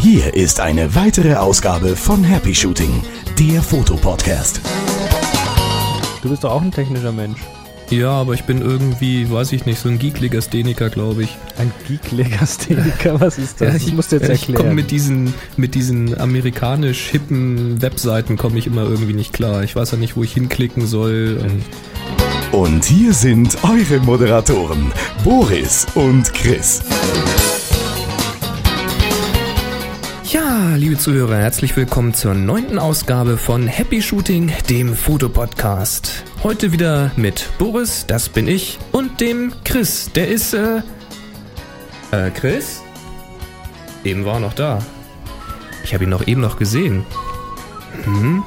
Hier ist eine weitere Ausgabe von Happy Shooting, der Fotopodcast. Du bist doch auch ein technischer Mensch. Ja, aber ich bin irgendwie, weiß ich nicht, so ein Geek-Legastheniker, glaube ich. Ein Geek-Legastheniker, was ist das? Ja, ich muss dir jetzt ich erklären. komme mit diesen, mit diesen amerikanisch hippen Webseiten komme ich immer irgendwie nicht klar. Ich weiß ja nicht, wo ich hinklicken soll. Und hier sind eure Moderatoren, Boris und Chris. Ja, liebe Zuhörer, herzlich willkommen zur neunten Ausgabe von Happy Shooting, dem Fotopodcast. Heute wieder mit Boris, das bin ich, und dem Chris, der ist, äh, äh, Chris? Eben war er noch da. Ich habe ihn noch eben noch gesehen. Hm?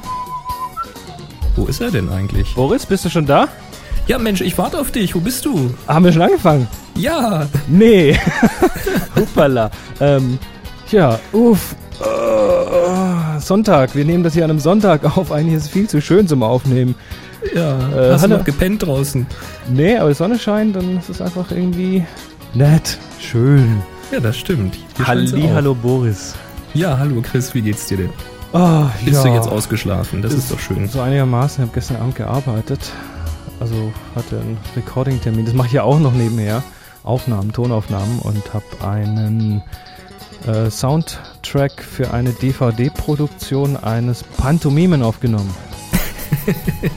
Wo ist er denn eigentlich? Boris, bist du schon da? Ja, Mensch, ich warte auf dich. Wo bist du? Haben wir schon angefangen? Ja. Nee. Hoppala. Ähm, ja, uff. Äh, Sonntag. Wir nehmen das hier an einem Sonntag auf. Eigentlich ist es viel zu schön zum Aufnehmen. Ja. Äh, Hast du noch gepennt draußen? Nee, aber die Sonne scheint, dann ist es einfach irgendwie nett. Schön. Ja, das stimmt. Halli, hallo Boris. Ja, hallo Chris, wie geht's dir denn? Oh, Bist ja. du jetzt ausgeschlafen? Das ist, doch schön. So einigermaßen. Ich habe gestern Abend gearbeitet. Also hatte einen Recording-Termin. Das mache ich ja auch noch nebenher. Aufnahmen, Tonaufnahmen und habe einen äh, Soundtrack für eine DVD-Produktion eines Pantomimen aufgenommen.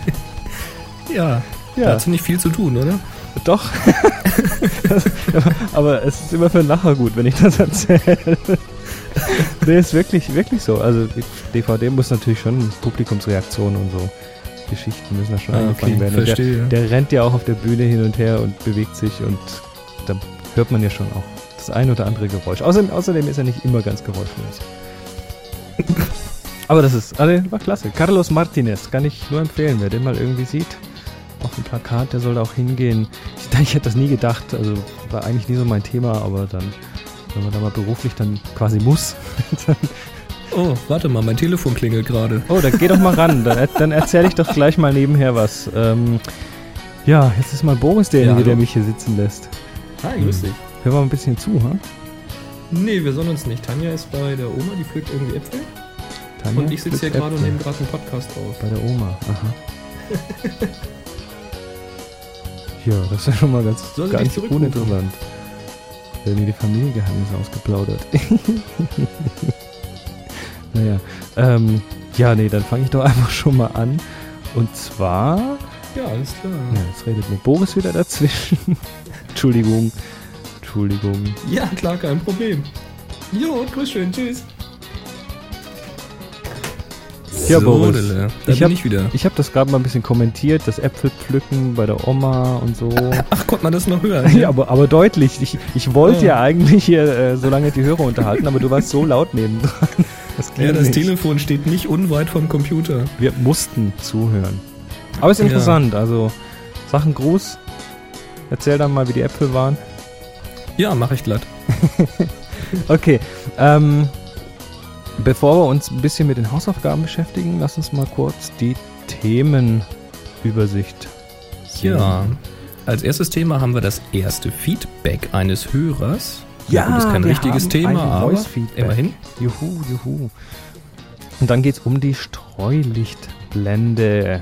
Ja. Da hat sie nicht viel zu tun, oder? Doch. Aber es ist immer für nachher gut, wenn ich das erzähle. nee, ist wirklich, wirklich so. Also DVD muss natürlich schon Publikumsreaktionen und so Geschichten müssen da schon Ah, eingefangen okay, werden. Verstehe. Der, der rennt ja auch auf der Bühne hin und her und bewegt sich und da hört man ja schon auch das ein oder andere Geräusch. Außerdem, außerdem ist er nicht immer ganz geräuschlos. Aber das ist, also war klasse. Carlos Martinez kann ich nur empfehlen, wer den mal irgendwie sieht. Auf dem Plakat, der soll da auch hingehen. Ich, ich hätte das nie gedacht, also war eigentlich nie so mein Thema, aber dann, wenn man da mal beruflich dann quasi muss, dann, Oh, warte mal, mein Telefon klingelt gerade. oh, dann geh doch mal ran, dann, dann erzähle ich doch gleich mal nebenher was. Ähm, ja, jetzt ist mal Boris derjenige, Ja, der mich hier sitzen lässt. Hi, grüß dich. Hör mal ein bisschen zu, ha? Nee, wir sollen uns nicht. Tanja ist bei der Oma, die pflückt irgendwie Äpfel. Tanja und ich sitze hier gerade und nehme gerade einen Podcast auf. Bei der Oma, aha. ja, das ist ja schon mal ganz, Soll ganz uninteressant. Werden mir die Familiengeheimnisse ausgeplaudert. naja, ähm, ja, nee, dann fange ich doch einfach schon mal an. Und zwar, Ja, alles klar. ja, jetzt redet mir Boris wieder dazwischen. Entschuldigung, Entschuldigung. Ja, klar, kein Problem. Jo, grüß schön, tschüss. Ja, so, Boris. Dille, Da Ich bin hab- ich wieder. Ich habe das gerade mal ein bisschen kommentiert, das Äpfelpflücken bei der Oma und so. Ach, konnte man das noch hören? Ja, aber, aber deutlich. Ich, ich wollte Oh. ja eigentlich hier äh, so lange die Hörer unterhalten, aber du warst so laut nebendran. Das Ja, das nicht. Telefon steht nicht unweit vom Computer. Wir mussten zuhören. Aber ist interessant, also Sachen Gruß. Erzähl dann mal, wie die Äpfel waren. Ja, mache ich glatt. Okay, ähm, bevor wir uns ein bisschen mit den Hausaufgaben beschäftigen, lass uns mal kurz die Themenübersicht sehen. Ja. Als erstes Thema haben wir das erste Feedback eines Hörers. Ja, gut, ist kein richtiges Thema, aber immerhin. Juhu, juhu. Und dann geht's um die Streulichtblende.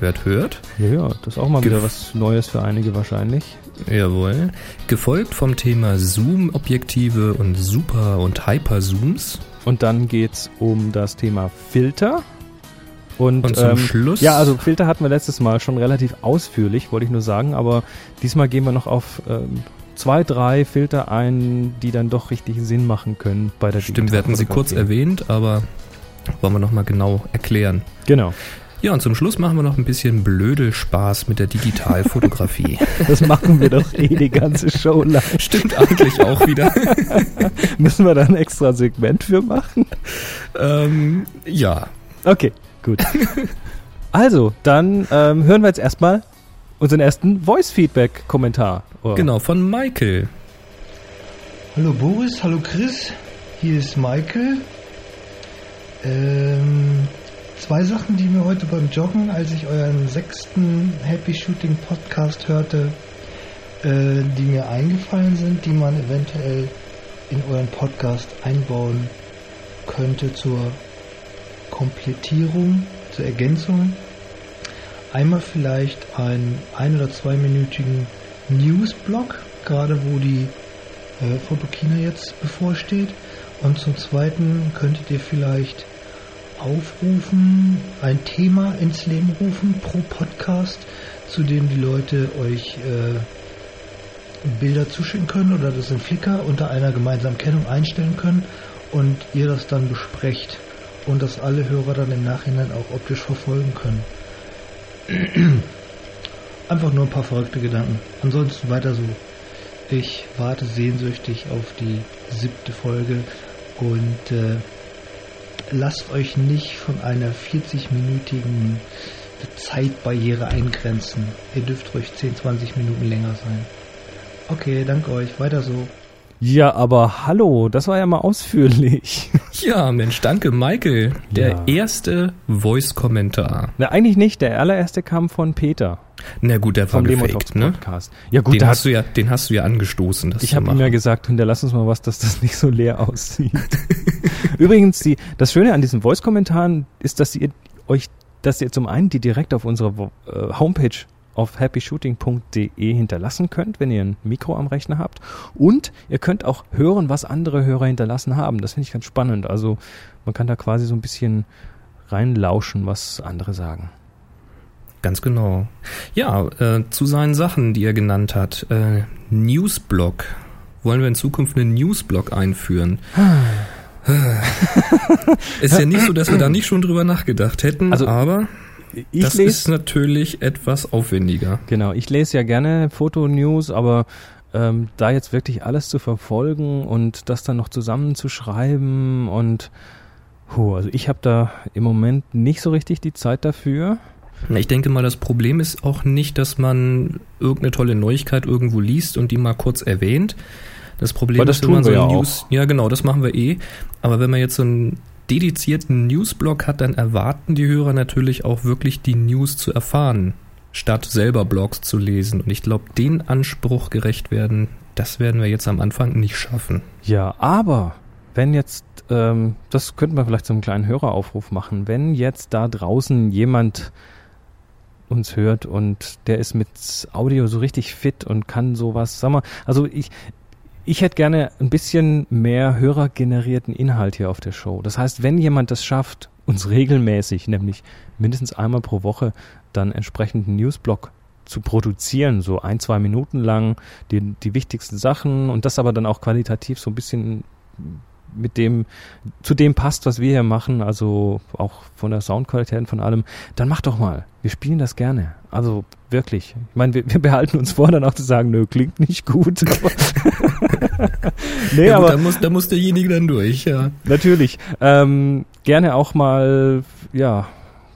Hört, hört. Ja, ja, das ist auch mal Gef- wieder was Neues für einige wahrscheinlich. Jawohl. Gefolgt vom Thema Zoom-Objektive und Super- und Hyper-Zooms. Und dann geht's um das Thema Filter. Und, Und zum ähm, Schluss. Ja, also Filter hatten wir letztes Mal schon relativ ausführlich, wollte ich nur sagen, aber diesmal gehen wir noch auf ähm, zwei, drei Filter ein, die dann doch richtig Sinn machen können bei der Stimmt, wir hatten sie kurz erwähnt, aber wollen wir nochmal genau erklären. Genau. Ja, und zum Schluss machen wir noch ein bisschen Blödelspaß mit der Digitalfotografie. Das machen wir doch eh die ganze Show lang. Stimmt eigentlich auch wieder. Müssen wir da ein extra Segment für machen? ähm, ja. Okay, gut. Also, dann ähm, hören wir jetzt erstmal unseren ersten Voice-Feedback-Kommentar. Oh. Genau, von Michael. Hallo Boris, hallo Chris, hier ist Michael. Ähm, zwei Sachen, die mir heute beim Joggen, als ich euren sechsten Happy Shooting Podcast hörte, äh, die mir eingefallen sind, die man eventuell in euren Podcast einbauen könnte zur Komplettierung, zur Ergänzung. Einmal vielleicht einen ein- oder zweiminütigen Newsblog, gerade wo die äh, Fotokina jetzt bevorsteht. Und zum Zweiten könntet ihr vielleicht aufrufen, ein Thema ins Leben rufen pro Podcast, zu dem die Leute euch äh, Bilder zuschicken können oder das in Flickr unter einer gemeinsamen Kennung einstellen können und ihr das dann besprecht und das alle Hörer dann im Nachhinein auch optisch verfolgen können. Einfach nur ein paar verrückte Gedanken. Ansonsten weiter so. Ich warte sehnsüchtig auf die siebte Folge und äh, lasst euch nicht von einer 40-minütigen Zeitbarriere eingrenzen. Ihr dürft ruhig 10, 20 Minuten länger sein. Okay, danke euch. Weiter so. Ja, aber hallo, das war ja mal ausführlich. Ja, Mensch, danke, Michael. Der Ja. erste Voice-Kommentar. Na, eigentlich nicht. Der allererste kam von Peter Na gut, der war gefaked, ne? Podcast. Ja gut, Den hast, du ja, den hast du ja angestoßen, das Ich habe ihm ja gesagt, hinterlass uns mal was, dass das nicht so leer aussieht. Übrigens, die, das Schöne an diesen Voice-Kommentaren ist, dass ihr euch, dass ihr zum einen die direkt auf unserer äh, Homepage auf happyshooting.de hinterlassen könnt, wenn ihr ein Mikro am Rechner habt. Und ihr könnt auch hören, was andere Hörer hinterlassen haben. Das finde ich ganz spannend. Also man kann da quasi so ein bisschen reinlauschen, was andere sagen. Ganz genau. Ja, äh, zu seinen Sachen, die er genannt hat. Äh, Newsblog. Wollen wir in Zukunft einen Newsblog einführen? ist ja nicht so, dass wir da nicht schon drüber nachgedacht hätten, Also, aber Ich das ist natürlich etwas aufwendiger. Genau, ich lese ja gerne Fotonews, aber ähm, da jetzt wirklich alles zu verfolgen und das dann noch zusammenzuschreiben und puh, also ich habe da im Moment nicht so richtig die Zeit dafür. Ich denke mal, das Problem ist auch nicht, dass man irgendeine tolle Neuigkeit irgendwo liest und die mal kurz erwähnt. Das Problem das ist, wenn man so ein News, ja genau, das machen wir eh. Aber wenn man jetzt so einen dedizierten Newsblog hat, dann erwarten die Hörer natürlich auch wirklich die News zu erfahren, statt selber Blogs zu lesen. Und ich glaube, den Anspruch gerecht werden, das werden wir jetzt am Anfang nicht schaffen. Ja, aber wenn jetzt, ähm, das könnten wir vielleicht einen kleinen Höreraufruf machen, wenn jetzt da draußen jemand uns hört und der ist mit Audio so richtig fit und kann sowas, sag mal, also ich, ich hätte gerne ein bisschen mehr hörergenerierten Inhalt hier auf der Show. Das heißt, wenn jemand das schafft, uns regelmäßig, nämlich mindestens einmal pro Woche, dann entsprechend einen Newsblog zu produzieren, so ein, zwei Minuten lang, die, die wichtigsten Sachen und das aber dann auch qualitativ so ein bisschen mit dem, zu dem passt, was wir hier machen, also auch von der Soundqualität und von allem, dann mach doch mal. Wir spielen das gerne. Also wirklich. Ich meine, wir, wir behalten uns vor, dann auch zu sagen, nö, klingt nicht gut. Nee, ja, gut, aber da muss, da muss derjenige dann durch, ja. Natürlich. Ähm, gerne auch mal, ja,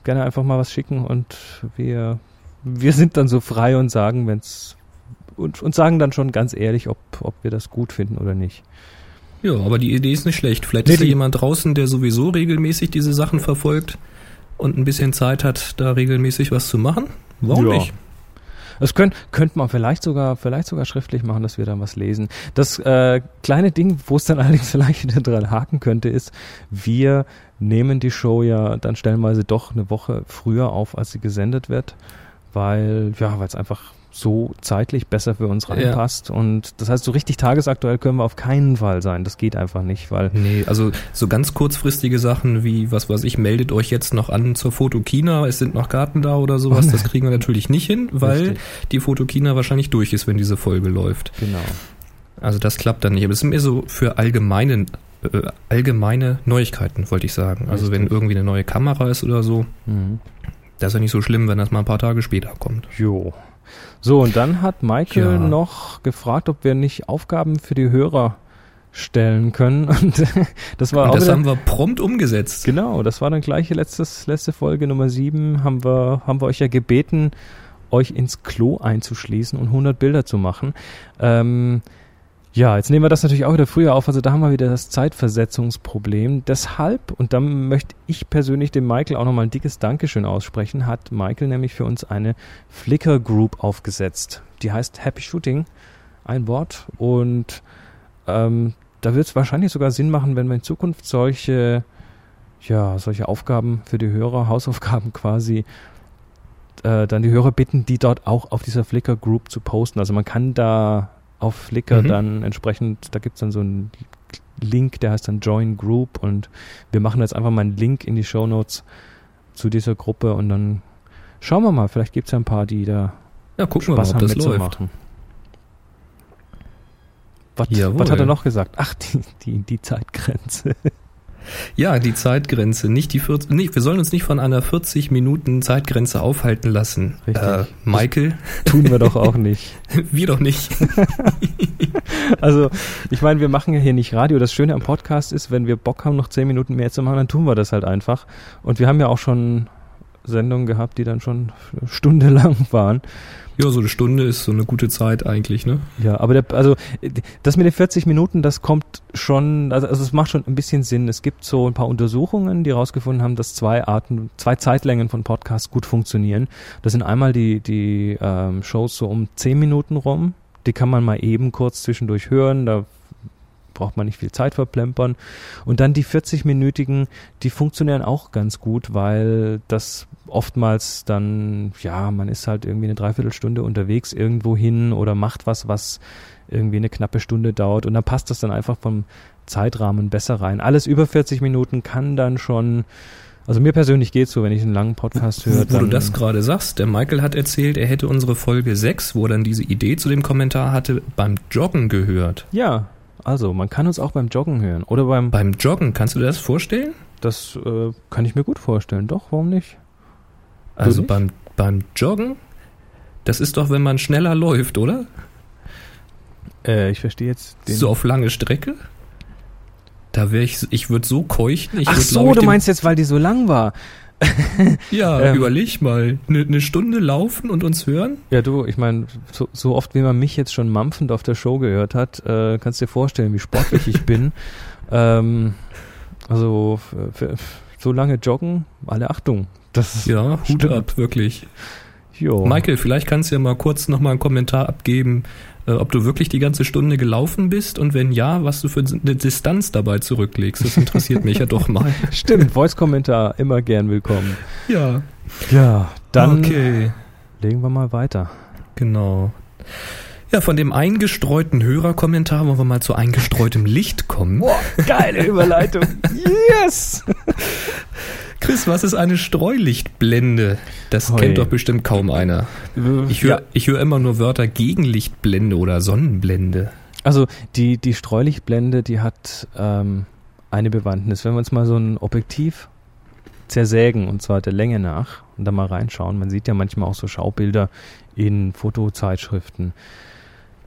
gerne einfach mal was schicken und wir, wir sind dann so frei und sagen, wenn's und, und sagen dann schon ganz ehrlich, ob, ob wir das gut finden oder nicht. Ja, aber die Idee ist nicht schlecht. Vielleicht Nee, ist da jemand draußen, der sowieso regelmäßig diese Sachen verfolgt und ein bisschen Zeit hat, da regelmäßig was zu machen. Warum Ja. nicht? Das könnte könnte man vielleicht sogar vielleicht sogar schriftlich machen, dass wir dann was lesen. Das äh, kleine Ding, wo es dann allerdings vielleicht wieder dran haken könnte, ist, wir nehmen die Show ja dann stellenweise doch eine Woche früher auf, als sie gesendet wird, weil ja, weil es einfach so zeitlich besser für uns Ja. reinpasst. Und das heißt, so richtig tagesaktuell können wir auf keinen Fall sein. Das geht einfach nicht, weil Nee, also so ganz kurzfristige Sachen wie, was weiß ich, meldet euch jetzt noch an zur Fotokina, es sind noch Karten da oder sowas, das kriegen wir natürlich nicht hin, weil Richtig. die Fotokina wahrscheinlich durch ist, wenn diese Folge läuft. genau. Also das klappt dann nicht. Aber es sind mehr so für allgemeine, äh, allgemeine Neuigkeiten, wollte ich sagen. Also wenn irgendwie eine neue Kamera ist oder so, Mhm. das ist ja nicht so schlimm, wenn das mal ein paar Tage später kommt. Jo. So, und dann hat Michael Ja. noch gefragt, ob wir nicht Aufgaben für die Hörer stellen können. Und das war Und auch das wieder, haben wir prompt umgesetzt. genau, das war dann gleiche letztes, letzte Folge Nummer 7, haben wir, haben wir euch ja gebeten, euch ins Klo einzuschließen und 100 Bilder zu machen. Ähm, Ja, jetzt nehmen wir das natürlich auch wieder früher auf. Also da haben wir wieder das Zeitversetzungsproblem. Deshalb, und da möchte ich persönlich dem Michael auch nochmal ein dickes Dankeschön aussprechen, hat Michael nämlich für uns eine Flickr Group aufgesetzt. Die heißt Happy Shooting, ein Wort. Und ähm, da wird es wahrscheinlich sogar Sinn machen, wenn wir in Zukunft solche, ja, solche Aufgaben für die Hörer, Hausaufgaben quasi, äh, dann die Hörer bitten, die dort auch auf dieser Flickr Group zu posten. Also man kann da auf Flickr mhm. dann entsprechend, da gibt es dann so einen Link, der heißt dann Join Group und wir machen jetzt einfach mal einen Link in die Show Notes zu dieser Gruppe und dann schauen wir mal, vielleicht gibt es ja ein paar, die da ja, gucken Spaß wir mal, ob haben das läuft. Was, was hat er noch gesagt? Ach, die, die, die Zeitgrenze. Ja, die Zeitgrenze, nicht die 40, nicht, wir sollen uns nicht von einer 40 Minuten Zeitgrenze aufhalten lassen. Richtig. Äh, Michael? Das tun wir doch auch nicht. wir doch nicht. also, ich meine, wir machen ja hier nicht Radio. Das Schöne am Podcast ist, wenn wir Bock haben, noch 10 Minuten mehr zu machen, dann tun wir das halt einfach. Und wir haben ja auch schon Sendungen gehabt, die dann schon stundenlang waren. Ja, so eine Stunde ist so eine gute Zeit eigentlich, ne? Ja, aber der, also das mit den 40 Minuten, das kommt schon, also, also es macht schon ein bisschen Sinn. Es gibt so ein paar Untersuchungen, die herausgefunden haben, dass zwei Arten, zwei Zeitlängen von Podcasts gut funktionieren. Das sind einmal die, die ähm, Shows so um 10 Minuten rum. Die kann man mal eben kurz zwischendurch hören. Da braucht man nicht viel Zeit verplempern. Und dann die 40-minütigen, die funktionieren auch ganz gut, weil das oftmals dann, ja, man ist halt irgendwie eine Dreiviertelstunde unterwegs irgendwo hin oder macht was, was irgendwie eine knappe Stunde dauert und dann passt das dann einfach vom Zeitrahmen besser rein. Alles über 40 Minuten kann dann schon also mir persönlich geht's so, wenn ich einen langen Podcast höre. Wo du das gerade sagst, der Michael hat erzählt, er hätte unsere Folge 6, wo er dann diese Idee zu dem Kommentar hatte, beim Joggen gehört. Ja, also, man kann uns auch beim Joggen hören. Oder beim. Beim Joggen, kannst du dir das vorstellen? Das äh, kann ich mir gut vorstellen. Doch, warum nicht? Also beim, beim Joggen? Das ist doch, wenn man schneller läuft, oder? Äh, ich verstehe jetzt den. So auf lange Strecke? Da wäre ich, ich würde so keuchen. Ich Ach so, du meinst jetzt, weil die so lang war. ja, ähm, überleg mal. Eine ne Stunde laufen und uns hören? Ja, du, ich meine, so, so, oft wie man mich jetzt schon mampfend auf der Show gehört hat, äh, kannst dir vorstellen, wie sportlich ich bin. Ähm, also so lange joggen, alle Achtung. Das ja, Hut stimmt. ab, wirklich. Jo. Michael, vielleicht kannst du ja mal kurz nochmal einen Kommentar abgeben, ob du wirklich die ganze Stunde gelaufen bist und wenn ja, was du für eine Distanz dabei zurücklegst. Das interessiert mich ja doch mal. Stimmt, Voice-Kommentar immer gern willkommen. Ja. Ja, dann okay. legen wir mal weiter. Genau. Ja, von dem eingestreuten Hörerkommentar wollen wir mal zu eingestreutem Licht kommen. Boah, geile Überleitung. yes! Chris, was ist eine Streulichtblende? Das Hoi. kennt doch bestimmt kaum einer. Ich höre ja. hör immer nur Wörter Gegenlichtblende oder Sonnenblende. Also die, die Streulichtblende, die hat ähm, eine Bewandtnis. Wenn wir uns mal so ein Objektiv zersägen, und zwar der Länge nach, und da mal reinschauen, man sieht ja manchmal auch so Schaubilder in Fotozeitschriften.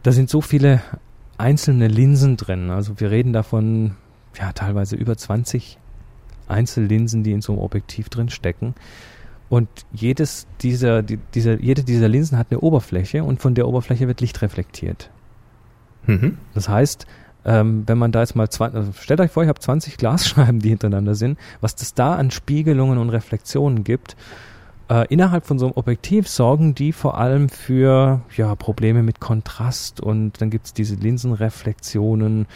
Da sind so viele einzelne Linsen drin. Also wir reden davon, ja, teilweise über 20 Einzellinsen, die in so einem Objektiv drin stecken. Und jedes dieser, die, dieser, jede dieser Linsen hat eine Oberfläche und von der Oberfläche wird Licht reflektiert. Mhm. Das heißt, ähm, wenn man da jetzt mal, 20, also stellt euch vor, ich habe 20 Glasscheiben, die hintereinander sind, was das da an Spiegelungen und Reflexionen gibt. Äh, innerhalb von so einem Objektiv sorgen die vor allem für ja, Probleme mit Kontrast und dann gibt es diese Linsenreflexionen,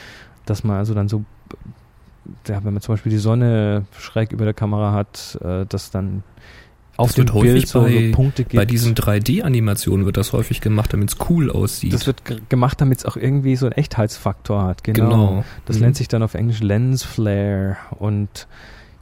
dass man also dann so ja, wenn man zum Beispiel die Sonne schräg über der Kamera hat, äh, dass dann auf das dem Bild so, bei, so, Punkte gibt. Bei diesen 3D-Animationen wird das häufig gemacht, damit es cool aussieht. Das wird gemacht, damit es auch irgendwie so einen Echtheitsfaktor hat. Genau. genau. Das mhm. nennt sich dann auf Englisch Lens Flare und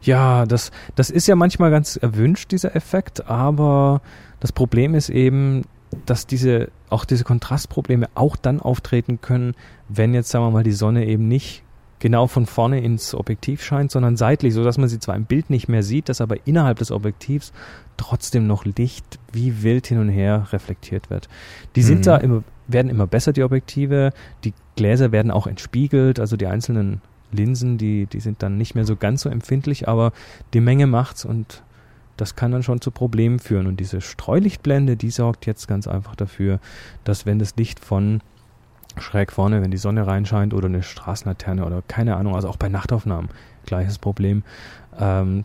ja, das, das ist ja manchmal ganz erwünscht, dieser Effekt, aber das Problem ist eben, dass diese, auch diese Kontrastprobleme auch dann auftreten können, wenn jetzt, sagen wir mal, die Sonne eben nicht genau von vorne ins Objektiv scheint, sondern seitlich, so dass man sie zwar im Bild nicht mehr sieht, dass aber innerhalb des Objektivs trotzdem noch Licht wie wild hin und her reflektiert wird. Die sind mhm. da immer, werden immer besser, die Objektive. Die Gläser werden auch entspiegelt, also die einzelnen Linsen, die, die sind dann nicht mehr so ganz so empfindlich, aber die Menge macht's und das kann dann schon zu Problemen führen. Und diese Streulichtblende, die sorgt jetzt ganz einfach dafür, dass wenn das Licht von schräg vorne, wenn die Sonne reinscheint oder eine Straßenlaterne oder keine Ahnung, also auch bei Nachtaufnahmen gleiches Problem. Ähm,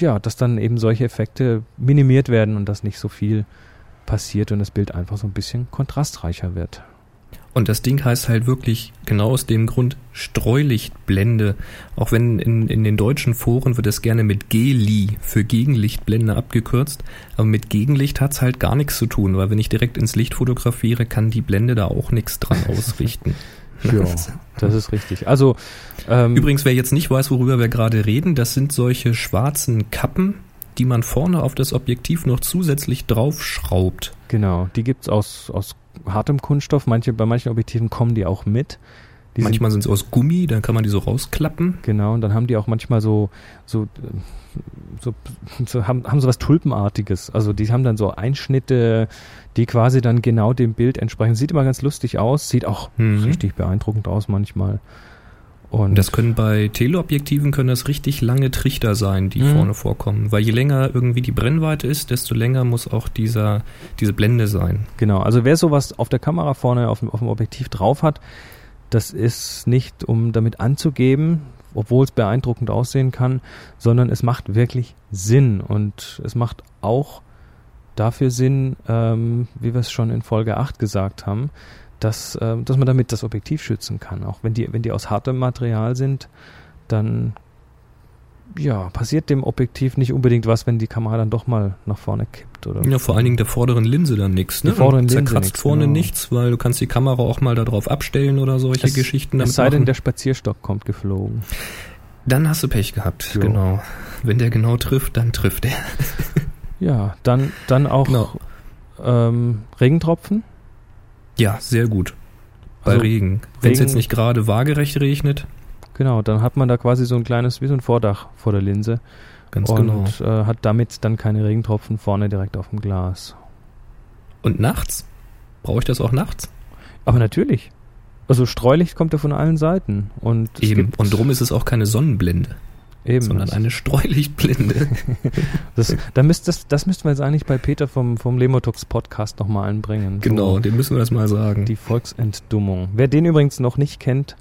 ja, dass dann eben solche Effekte minimiert werden und dass nicht so viel passiert und das Bild einfach so ein bisschen kontrastreicher wird. Und das Ding heißt halt wirklich genau aus dem Grund Streulichtblende. Auch wenn in, in den deutschen Foren wird es gerne mit GLI für Gegenlichtblende abgekürzt. Aber mit Gegenlicht hat's halt gar nichts zu tun, weil wenn ich direkt ins Licht fotografiere, kann die Blende da auch nichts dran ausrichten. ja, das ist richtig. Also ähm, übrigens, wer jetzt nicht weiß, worüber wir gerade reden, das sind solche schwarzen Kappen, die man vorne auf das Objektiv noch zusätzlich draufschraubt. Genau, die gibt's aus, aus hartem Kunststoff. Manche, bei manchen Objektiven kommen die auch mit. Die manchmal sind es aus Gummi, dann kann man die so rausklappen. Genau, und dann haben die auch manchmal so, so, so, so haben, haben so was Tulpenartiges. Also die haben dann so Einschnitte, die quasi dann genau dem Bild entsprechen. Sieht immer ganz lustig aus, sieht auch mhm. richtig beeindruckend aus manchmal. Und das können bei Teleobjektiven können das richtig lange Trichter sein, die mhm. vorne vorkommen. Weil je länger irgendwie die Brennweite ist, desto länger muss auch dieser, diese Blende sein. Genau, also wer sowas auf der Kamera vorne auf dem, auf dem Objektiv drauf hat, das ist nicht, um damit anzugeben, obwohl es beeindruckend aussehen kann, sondern es macht wirklich Sinn. Und es macht auch dafür Sinn, ähm, wie wir es schon in Folge 8 gesagt haben, dass, äh, dass man damit das Objektiv schützen kann. Auch wenn die, wenn die aus hartem Material sind, dann ja, passiert dem Objektiv nicht unbedingt was, wenn die Kamera dann doch mal nach vorne kippt. Oder ja, vor allen Dingen der vorderen Linse dann nichts. Ne? Die vorderen Linse zerkratzt nix, vorne genau. nichts, weil du kannst die Kamera auch mal darauf abstellen oder solche es, Geschichten. Es sei denn, der Spazierstock kommt geflogen. Dann hast du Pech gehabt, jo. genau. Wenn der genau trifft, dann trifft er. ja, dann, dann auch genau. ähm, Regentropfen. Ja, sehr gut. Bei also Regen. Wenn es jetzt nicht gerade waagerecht regnet. Genau, dann hat man da quasi so ein kleines, wie so ein Vordach vor der Linse. Ganz und, genau. Und äh, hat damit dann keine Regentropfen vorne direkt auf dem Glas. Und nachts? Brauche ich das auch nachts? Aber natürlich. Also Streulicht kommt ja von allen Seiten. Und Eben, und drum ist es auch keine Sonnenblende. Eben. Sondern eine Streulichtblende. das, da müsst, das, das müssten wir jetzt eigentlich bei Peter vom, vom Lemotox Podcast nochmal einbringen. Genau, so, dem müssen wir das mal sagen. Die Volksentdummung. Wer den übrigens noch nicht kennt,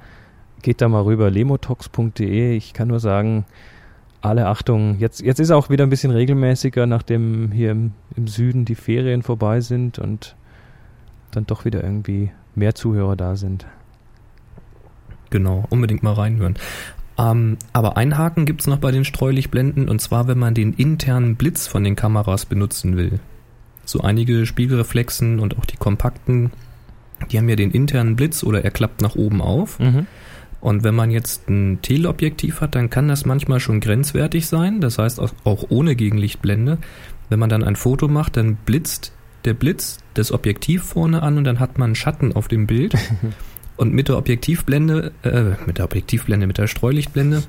geht da mal rüber, lemotox.de. Ich kann nur sagen, alle Achtung, jetzt, jetzt ist auch wieder ein bisschen regelmäßiger, nachdem hier im, im Süden die Ferien vorbei sind und dann doch wieder irgendwie mehr Zuhörer da sind. Genau, unbedingt mal reinhören. Ähm, aber ein Haken gibt's noch bei den Streulichtblenden und zwar, wenn man den internen Blitz von den Kameras benutzen will. So einige Spiegelreflexen und auch die kompakten, die haben ja den internen Blitz oder er klappt nach oben auf. Mhm. Und wenn man jetzt ein Teleobjektiv hat, dann kann das manchmal schon grenzwertig sein. Das heißt auch ohne Gegenlichtblende. Wenn man dann ein Foto macht, dann blitzt der Blitz das Objektiv vorne an und dann hat man Schatten auf dem Bild. Und mit der Objektivblende, äh, mit der Objektivblende, mit der Streulichtblende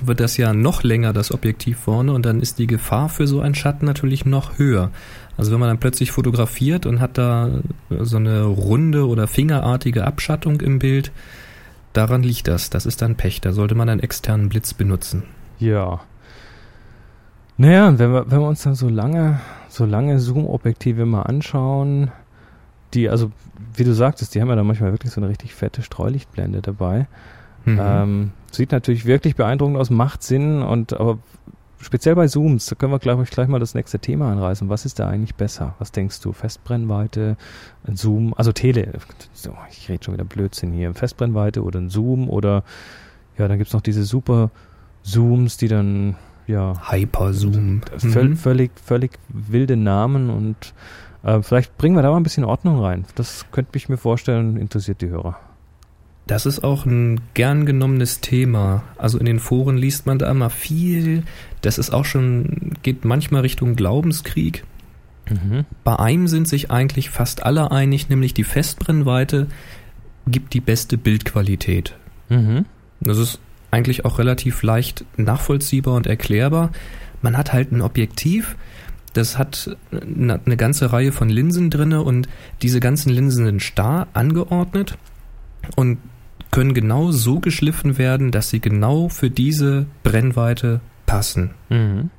wird das ja noch länger, das Objektiv vorne, und dann ist die Gefahr für so einen Schatten natürlich noch höher. Also wenn man dann plötzlich fotografiert und hat da so eine runde oder fingerartige Abschattung im Bild, daran liegt das. Das ist dann Pech. Da sollte man einen externen Blitz benutzen. Ja. Naja, wenn wir, wenn wir uns dann so lange, so lange Zoom-Objektive mal anschauen, die, also wie du sagtest, die haben ja da manchmal wirklich so eine richtig fette Streulichtblende dabei. Mhm. Ähm, sieht natürlich wirklich beeindruckend aus, macht Sinn und aber speziell bei Zooms, da können wir glaube ich gleich mal das nächste Thema anreißen. Was ist da eigentlich besser? Was denkst du? Festbrennweite, ein Zoom, also Tele, ich rede schon wieder Blödsinn hier, Festbrennweite oder ein Zoom oder ja, dann gibt's noch diese super Zooms, die dann ja Hyperzoom. Völ mhm. Völlig, völlig wilde Namen und äh, vielleicht bringen wir da mal ein bisschen Ordnung rein. Das könnte ich mir vorstellen, interessiert die Hörer. Das ist auch ein gern genommenes Thema. Also in den Foren liest man da immer viel. Das ist auch schon, geht manchmal Richtung Glaubenskrieg. Mhm. Bei einem sind sich eigentlich fast alle einig, nämlich die Festbrennweite gibt die beste Bildqualität. Mhm. Das ist eigentlich auch relativ leicht nachvollziehbar und erklärbar. Man hat halt ein Objektiv, das hat eine ganze Reihe von Linsen drinne und diese ganzen Linsen sind starr angeordnet und können genau so geschliffen werden, dass sie genau für diese Brennweite passen. Mhm.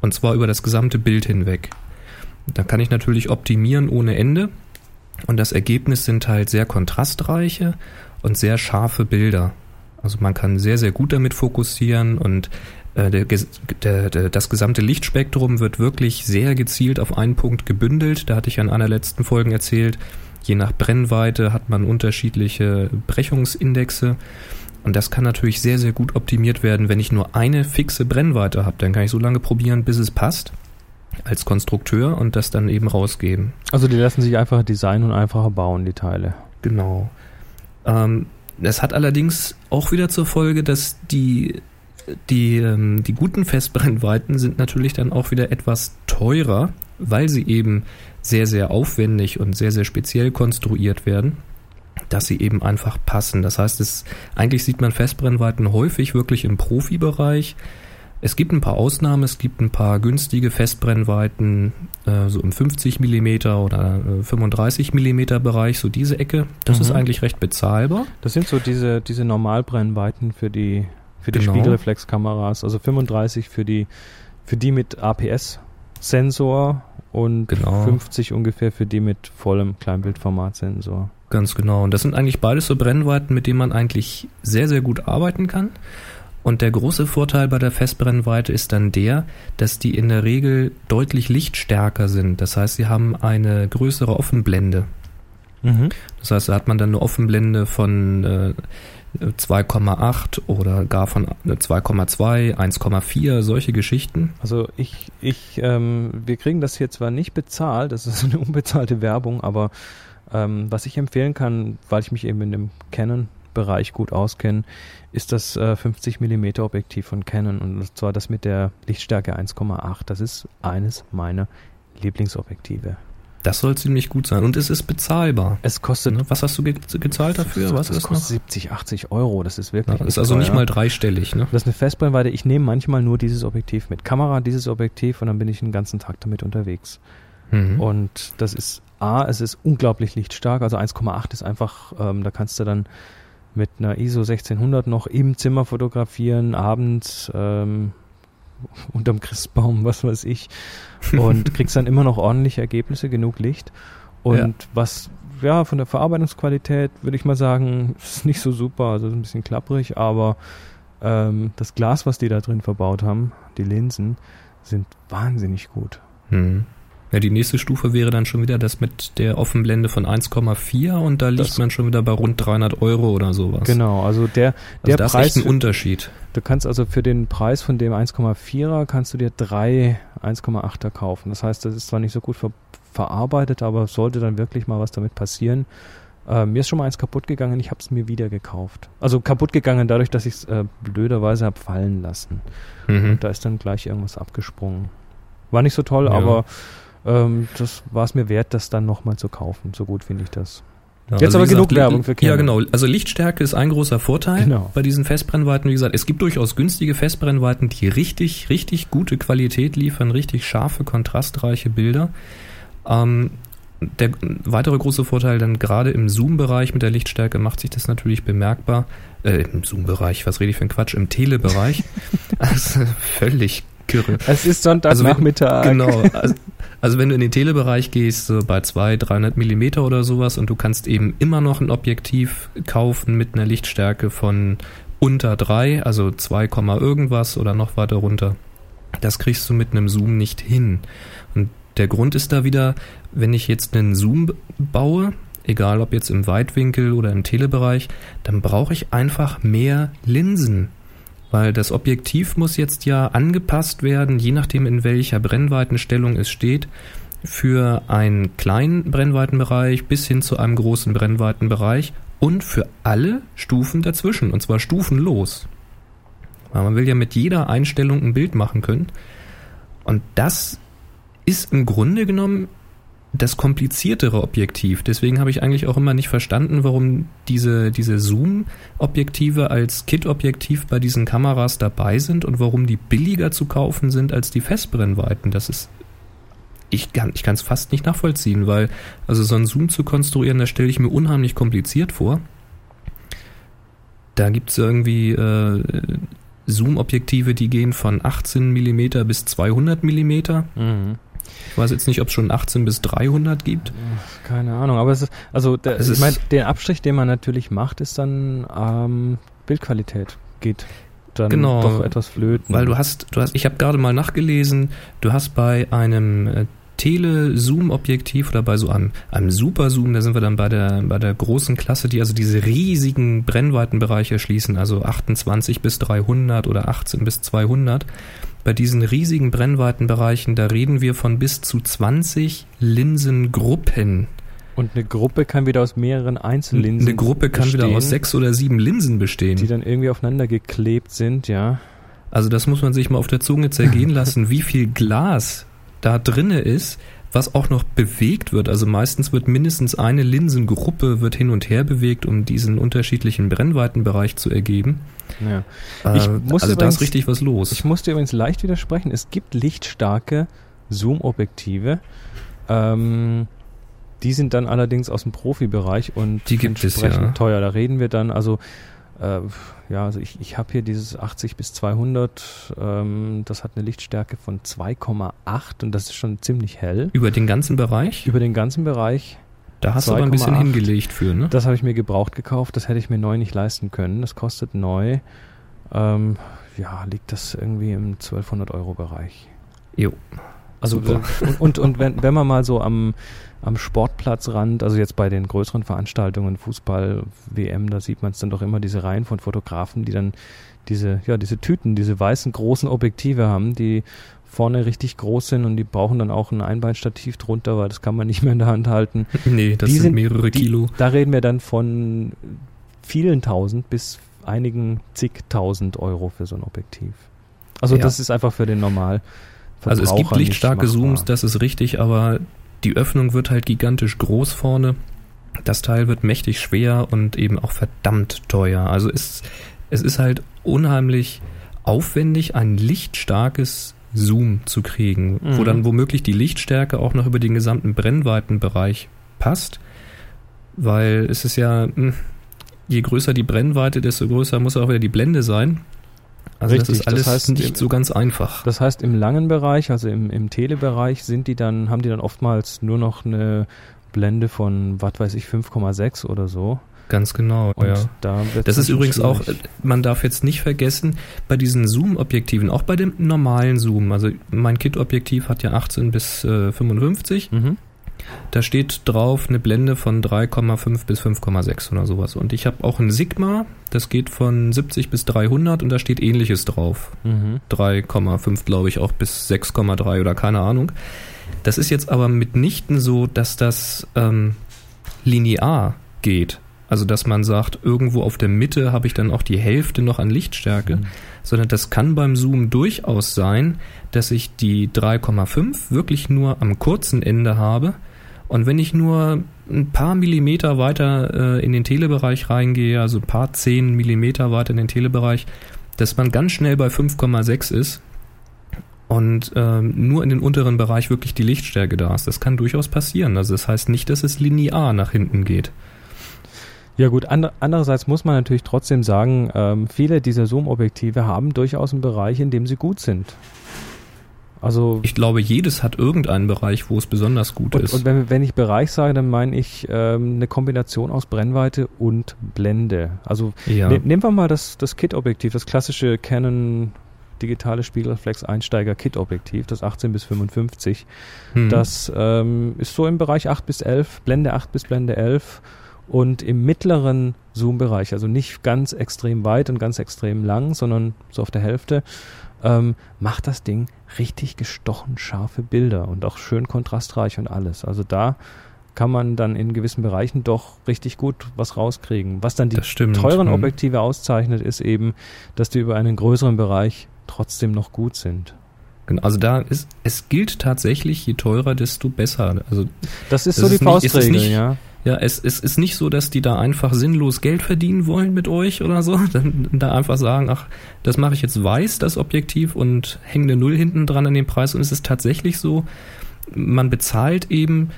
Und zwar über das gesamte Bild hinweg. Da kann ich natürlich optimieren ohne Ende. Und das Ergebnis sind halt sehr kontrastreiche und sehr scharfe Bilder. Also man kann sehr, sehr gut damit fokussieren und der, der, der, das gesamte Lichtspektrum wird wirklich sehr gezielt auf einen Punkt gebündelt. Da hatte ich an einer letzten Folgen erzählt, je nach Brennweite hat man unterschiedliche Brechungsindexe. Und das kann natürlich sehr, sehr gut optimiert werden, wenn ich nur eine fixe Brennweite habe. Dann kann ich so lange probieren, bis es passt als Konstrukteur und das dann eben rausgeben. Also die lassen sich einfacher designen und einfacher bauen, die Teile. Genau. Ähm, das hat allerdings auch wieder zur Folge, dass die, die, ähm, die guten Festbrennweiten sind natürlich dann auch wieder etwas teurer, weil sie eben sehr, sehr aufwendig und sehr, sehr speziell konstruiert werden, dass sie eben einfach passen. Das heißt, es, eigentlich sieht man Festbrennweiten häufig wirklich im Profibereich. Es gibt ein paar Ausnahmen, es gibt ein paar günstige Festbrennweiten, äh, so im 50 mm oder äh, 35 mm Bereich, so diese Ecke. Das mhm. ist eigentlich recht bezahlbar. Das sind so diese, diese Normalbrennweiten für die, für die genau. Spiegelreflexkameras, also 35 für die, für die mit APS-Sensor und genau. 50 ungefähr für die mit vollem Kleinbildformatsensor. Ganz genau. Und das sind eigentlich beides so Brennweiten, mit denen man eigentlich sehr, sehr gut arbeiten kann. Und der große Vorteil bei der Festbrennweite ist dann der, dass die in der Regel deutlich lichtstärker sind. Das heißt, sie haben eine größere Offenblende. Mhm. Das heißt, da hat man dann eine Offenblende von äh, 2,8 oder gar von 2,2, 1,4, solche Geschichten. Also ich, ich, ähm, wir kriegen das hier zwar nicht bezahlt, das ist eine unbezahlte Werbung, aber ähm, was ich empfehlen kann, weil ich mich eben in dem Canon Bereich gut auskenne, ist das äh, 50 mm Objektiv von Canon und zwar das mit der Lichtstärke 1,8. Das ist eines meiner Lieblingsobjektive. Das soll ziemlich gut sein und es ist bezahlbar. Es kostet. Ne? Was hast du ge gezahlt dafür? Was das ist kostet noch? 70, 80 Euro. Das ist wirklich. Ja, das ist also teuer. nicht mal dreistellig. Ne? Das ist eine Festbrennweite. Ich nehme manchmal nur dieses Objektiv mit Kamera, dieses Objektiv und dann bin ich den ganzen Tag damit unterwegs. Mhm. Und das ist A, es ist unglaublich lichtstark. Also 1,8 ist einfach, ähm, da kannst du dann mit einer ISO 1600 noch im Zimmer fotografieren, abends ähm, unterm Christbaum, was weiß ich, und kriegst dann immer noch ordentliche Ergebnisse, genug Licht. Und ja. was, ja, von der Verarbeitungsqualität würde ich mal sagen, ist nicht so super, also ist ein bisschen klapprig, aber ähm, das Glas, was die da drin verbaut haben, die Linsen, sind wahnsinnig gut. Mhm. Ja, die nächste Stufe wäre dann schon wieder das mit der Offenblende von 1,4 und da liegt das man schon wieder bei rund 300 Euro oder sowas. Genau, also der, der also Preis. Ist ein Unterschied. Du kannst also für den Preis von dem 1,4er kannst du dir drei 1,8er kaufen. Das heißt, das ist zwar nicht so gut ver verarbeitet, aber sollte dann wirklich mal was damit passieren. Äh, mir ist schon mal eins kaputt gegangen, ich habe es mir wieder gekauft. Also kaputt gegangen dadurch, dass ich es äh, blöderweise habe fallen lassen. Mhm. Und da ist dann gleich irgendwas abgesprungen. War nicht so toll, ja. aber ähm, das war es mir wert, das dann nochmal zu kaufen. So gut finde ich das. Ja, Jetzt also aber genug gesagt, Werbung für Canon. Ja, genau. Also Lichtstärke ist ein großer Vorteil genau. bei diesen Festbrennweiten. Wie gesagt, es gibt durchaus günstige Festbrennweiten, die richtig, richtig gute Qualität liefern, richtig scharfe, kontrastreiche Bilder. Ähm, der weitere große Vorteil dann gerade im Zoom-Bereich mit der Lichtstärke macht sich das natürlich bemerkbar. Äh, im Zoom-Bereich, was rede ich für ein Quatsch? Im Telebereich. also völlig kirre. Es ist Sonntagnachmittag. Also genau. Also, also wenn du in den Telebereich gehst, so bei 200, 300 Millimeter oder sowas und du kannst eben immer noch ein Objektiv kaufen mit einer Lichtstärke von unter 3, also 2, irgendwas oder noch weiter runter. Das kriegst du mit einem Zoom nicht hin. Und der Grund ist da wieder, wenn ich jetzt einen Zoom baue, egal ob jetzt im Weitwinkel oder im Telebereich, dann brauche ich einfach mehr Linsen. Weil das Objektiv muss jetzt ja angepasst werden, je nachdem in welcher Brennweitenstellung es steht, für einen kleinen Brennweitenbereich bis hin zu einem großen Brennweitenbereich und für alle Stufen dazwischen, und zwar stufenlos. Weil man will ja mit jeder Einstellung ein Bild machen können. Und das ist im Grunde genommen das kompliziertere Objektiv. Deswegen habe ich eigentlich auch immer nicht verstanden, warum diese, diese Zoom-Objektive als Kit-Objektiv bei diesen Kameras dabei sind und warum die billiger zu kaufen sind als die Festbrennweiten. Das ist ich kann ich es fast nicht nachvollziehen, weil also so ein Zoom zu konstruieren, da stelle ich mir unheimlich kompliziert vor. Da gibt es irgendwie äh, Zoom-Objektive, die gehen von 18 mm bis 200 mm. Mhm. Ich weiß jetzt nicht, ob es schon 18 bis 300 gibt. Keine Ahnung, aber es ist, also der, Es ich ist- mein, der Abstrich, den man natürlich macht, ist dann ähm, Bildqualität. Geht dann Genau, doch etwas flöten. Weil du hast, du hast, ich habe gerade mal nachgelesen, du hast bei einem äh, Tele-Zoom-Objektiv oder bei so einem, einem Super-Zoom, da sind wir dann bei der, bei der großen Klasse, die also diese riesigen Brennweitenbereiche erschließen, also 28 bis 300 oder 18 bis 200. Bei diesen riesigen Brennweitenbereichen, da reden wir von bis zu 20 Linsengruppen. Und eine Gruppe kann wieder aus mehreren Einzellinsen Eine Gruppe kann wieder bestehen, aus sechs oder sieben Linsen bestehen. die dann irgendwie aufeinander geklebt sind, ja. Also das muss man sich mal auf der Zunge zergehen lassen, wie viel Glas da drinne ist, was auch noch bewegt wird. Also meistens wird mindestens eine Linsengruppe wird hin und her bewegt, um diesen unterschiedlichen Brennweitenbereich zu ergeben. ja. Äh, Ich muss also da übrigens- ist richtig was los. Ich muss dir übrigens leicht widersprechen. Es gibt lichtstarke Zoom-Objektive. Ähm, die sind dann allerdings aus dem Profibereich und Die gibt es, entsprechend ja. teuer. Da reden wir dann, also äh, ja, also ich, ich habe hier dieses 80 bis 200, ähm, das hat eine Lichtstärke von 2,8 und das ist schon ziemlich hell. Über den ganzen Bereich, Über den ganzen Bereich, da hast du aber ein bisschen 2,8. hingelegt für, ne? das habe ich mir gebraucht gekauft, das hätte ich mir neu nicht leisten können. Das kostet neu, ähm, ja, liegt das irgendwie im 1200 Euro Bereich. Jo. Also Super. und, und, und wenn, wenn man mal so am, am Sportplatzrand, also jetzt bei den größeren Veranstaltungen, Fußball, WM, da sieht man es dann doch immer diese Reihen von Fotografen, die dann diese, ja, diese Tüten, diese weißen großen Objektive haben, die vorne richtig groß sind und die brauchen dann auch ein Einbeinstativ drunter, weil das kann man nicht mehr in der Hand halten. Nee, das sind sind- mehrere die- Kilo. Da reden wir dann von vielen tausend bis einigen zigtausend Euro für so ein Objektiv. Also Ja. das ist einfach für den Normal. Also es gibt lichtstarke. Zooms, das ist richtig, aber die Öffnung wird halt gigantisch groß vorne. Das Teil wird mächtig schwer und eben auch verdammt teuer. Also es, es ist halt unheimlich aufwendig, ein lichtstarkes Zoom zu kriegen, wo Mhm. dann womöglich die Lichtstärke auch noch über den gesamten Brennweitenbereich passt, weil es ist ja, mh, je größer die Brennweite, desto größer muss auch wieder die Blende sein. Also Richtig, das ist alles das heißt, nicht so ganz einfach. Das heißt, im langen Bereich, also im, im Telebereich, sind die dann, haben die dann oftmals nur noch eine Blende von, was weiß ich, 5,6 oder so. Ganz genau, Und ja. da Das ist übrigens auch, schwierig. äh, man darf jetzt nicht vergessen, bei diesen Zoom-Objektiven, auch bei dem normalen Zoom, also mein Kit-Objektiv hat ja 18 bis äh, 55, Mhm. Da steht drauf eine Blende von 3,5 bis 5,6 oder sowas. Und ich habe auch ein Sigma, das geht von 70 bis 300 und da steht ähnliches drauf. Mhm. 3,5 glaube ich auch bis 6,3 oder keine Ahnung. Das ist jetzt aber mitnichten so, dass das ähm, linear geht. Also dass man sagt, irgendwo auf der Mitte habe ich dann auch die Hälfte noch an Lichtstärke, Mhm. sondern das kann beim Zoom durchaus sein, dass ich die 3,5 wirklich nur am kurzen Ende habe. Und wenn ich nur ein paar Millimeter weiter äh, in den Telebereich reingehe, also ein paar zehn Millimeter weiter in den Telebereich, dass man ganz schnell bei 5,6 ist und ähm, nur in den unteren Bereich wirklich die Lichtstärke da ist. Das kann durchaus passieren. Also das heißt nicht, dass es linear nach hinten geht. Ja gut, ander, andererseits muss man natürlich trotzdem sagen, ähm, viele dieser Zoom-Objektive haben durchaus einen Bereich, in dem sie gut sind. Also Ich glaube, jedes hat irgendeinen Bereich, wo es besonders gut und, ist. und wenn, wenn ich Bereich sage, dann meine ich ähm, eine Kombination aus Brennweite und Blende. Also ja. ne, nehmen wir mal das, das Kit-Objektiv, das klassische Canon digitale Spiegelreflex Einsteiger Kit-Objektiv, das 18 bis 55. Hm. Das ähm, ist so im Bereich 8 bis 11, Blende 8 bis Blende 11 und im mittleren Zoom-Bereich, also nicht ganz extrem weit und ganz extrem lang, sondern so auf der Hälfte, ähm, macht das Ding richtig gestochen scharfe Bilder und auch schön kontrastreich und alles. Also da kann man dann in gewissen Bereichen doch richtig gut was rauskriegen. Was dann die teuren Hm. Objektive auszeichnet, ist eben, dass die über einen größeren Bereich trotzdem noch gut sind. Genau, Also da ist, es gilt tatsächlich, je teurer, desto besser. Also Das ist so die Faustregel, ja. Ja, es, es ist nicht so, dass die da einfach sinnlos Geld verdienen wollen mit euch oder so. Dann da einfach sagen, ach, das mache ich jetzt weiß, das Objektiv und hänge eine Null hinten dran an den Preis. Und es ist tatsächlich so, man bezahlt eben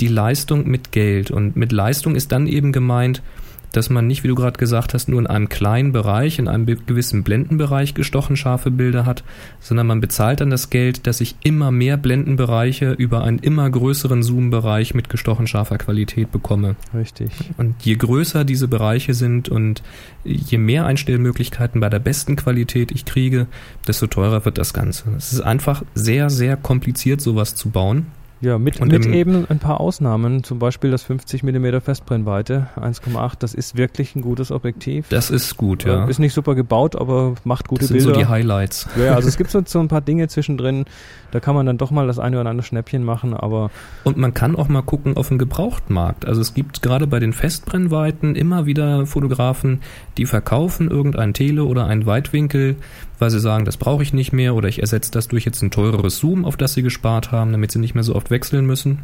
die Leistung mit Geld. Und mit Leistung ist dann eben gemeint, dass man nicht, wie du gerade gesagt hast, nur in einem kleinen Bereich, in einem gewissen Blendenbereich gestochen scharfe Bilder hat, sondern man bezahlt dann das Geld, dass ich immer mehr Blendenbereiche über einen immer größeren Zoom-Bereich mit gestochen scharfer Qualität bekomme. Richtig. Und je größer diese Bereiche sind und je mehr Einstellmöglichkeiten bei der besten Qualität ich kriege, desto teurer wird das Ganze. Es ist einfach sehr, sehr kompliziert, sowas zu bauen. Ja, mit, mit eben ein paar Ausnahmen, zum Beispiel das 50 mm Festbrennweite 1,8, das ist wirklich ein gutes Objektiv. Das ist gut, ja. Ist nicht super gebaut, aber macht gute das sind Bilder. so die Highlights. Ja, also es gibt so, so ein paar Dinge zwischendrin, da kann man dann doch mal das eine oder andere Schnäppchen machen, aber... Und man kann auch mal gucken auf den Gebrauchtmarkt. Also es gibt gerade bei den Festbrennweiten immer wieder Fotografen, die verkaufen irgendein Tele oder ein Weitwinkel, weil sie sagen, das brauche ich nicht mehr oder ich ersetze das durch jetzt ein teureres Zoom, auf das sie gespart haben, damit sie nicht mehr so oft wechseln müssen.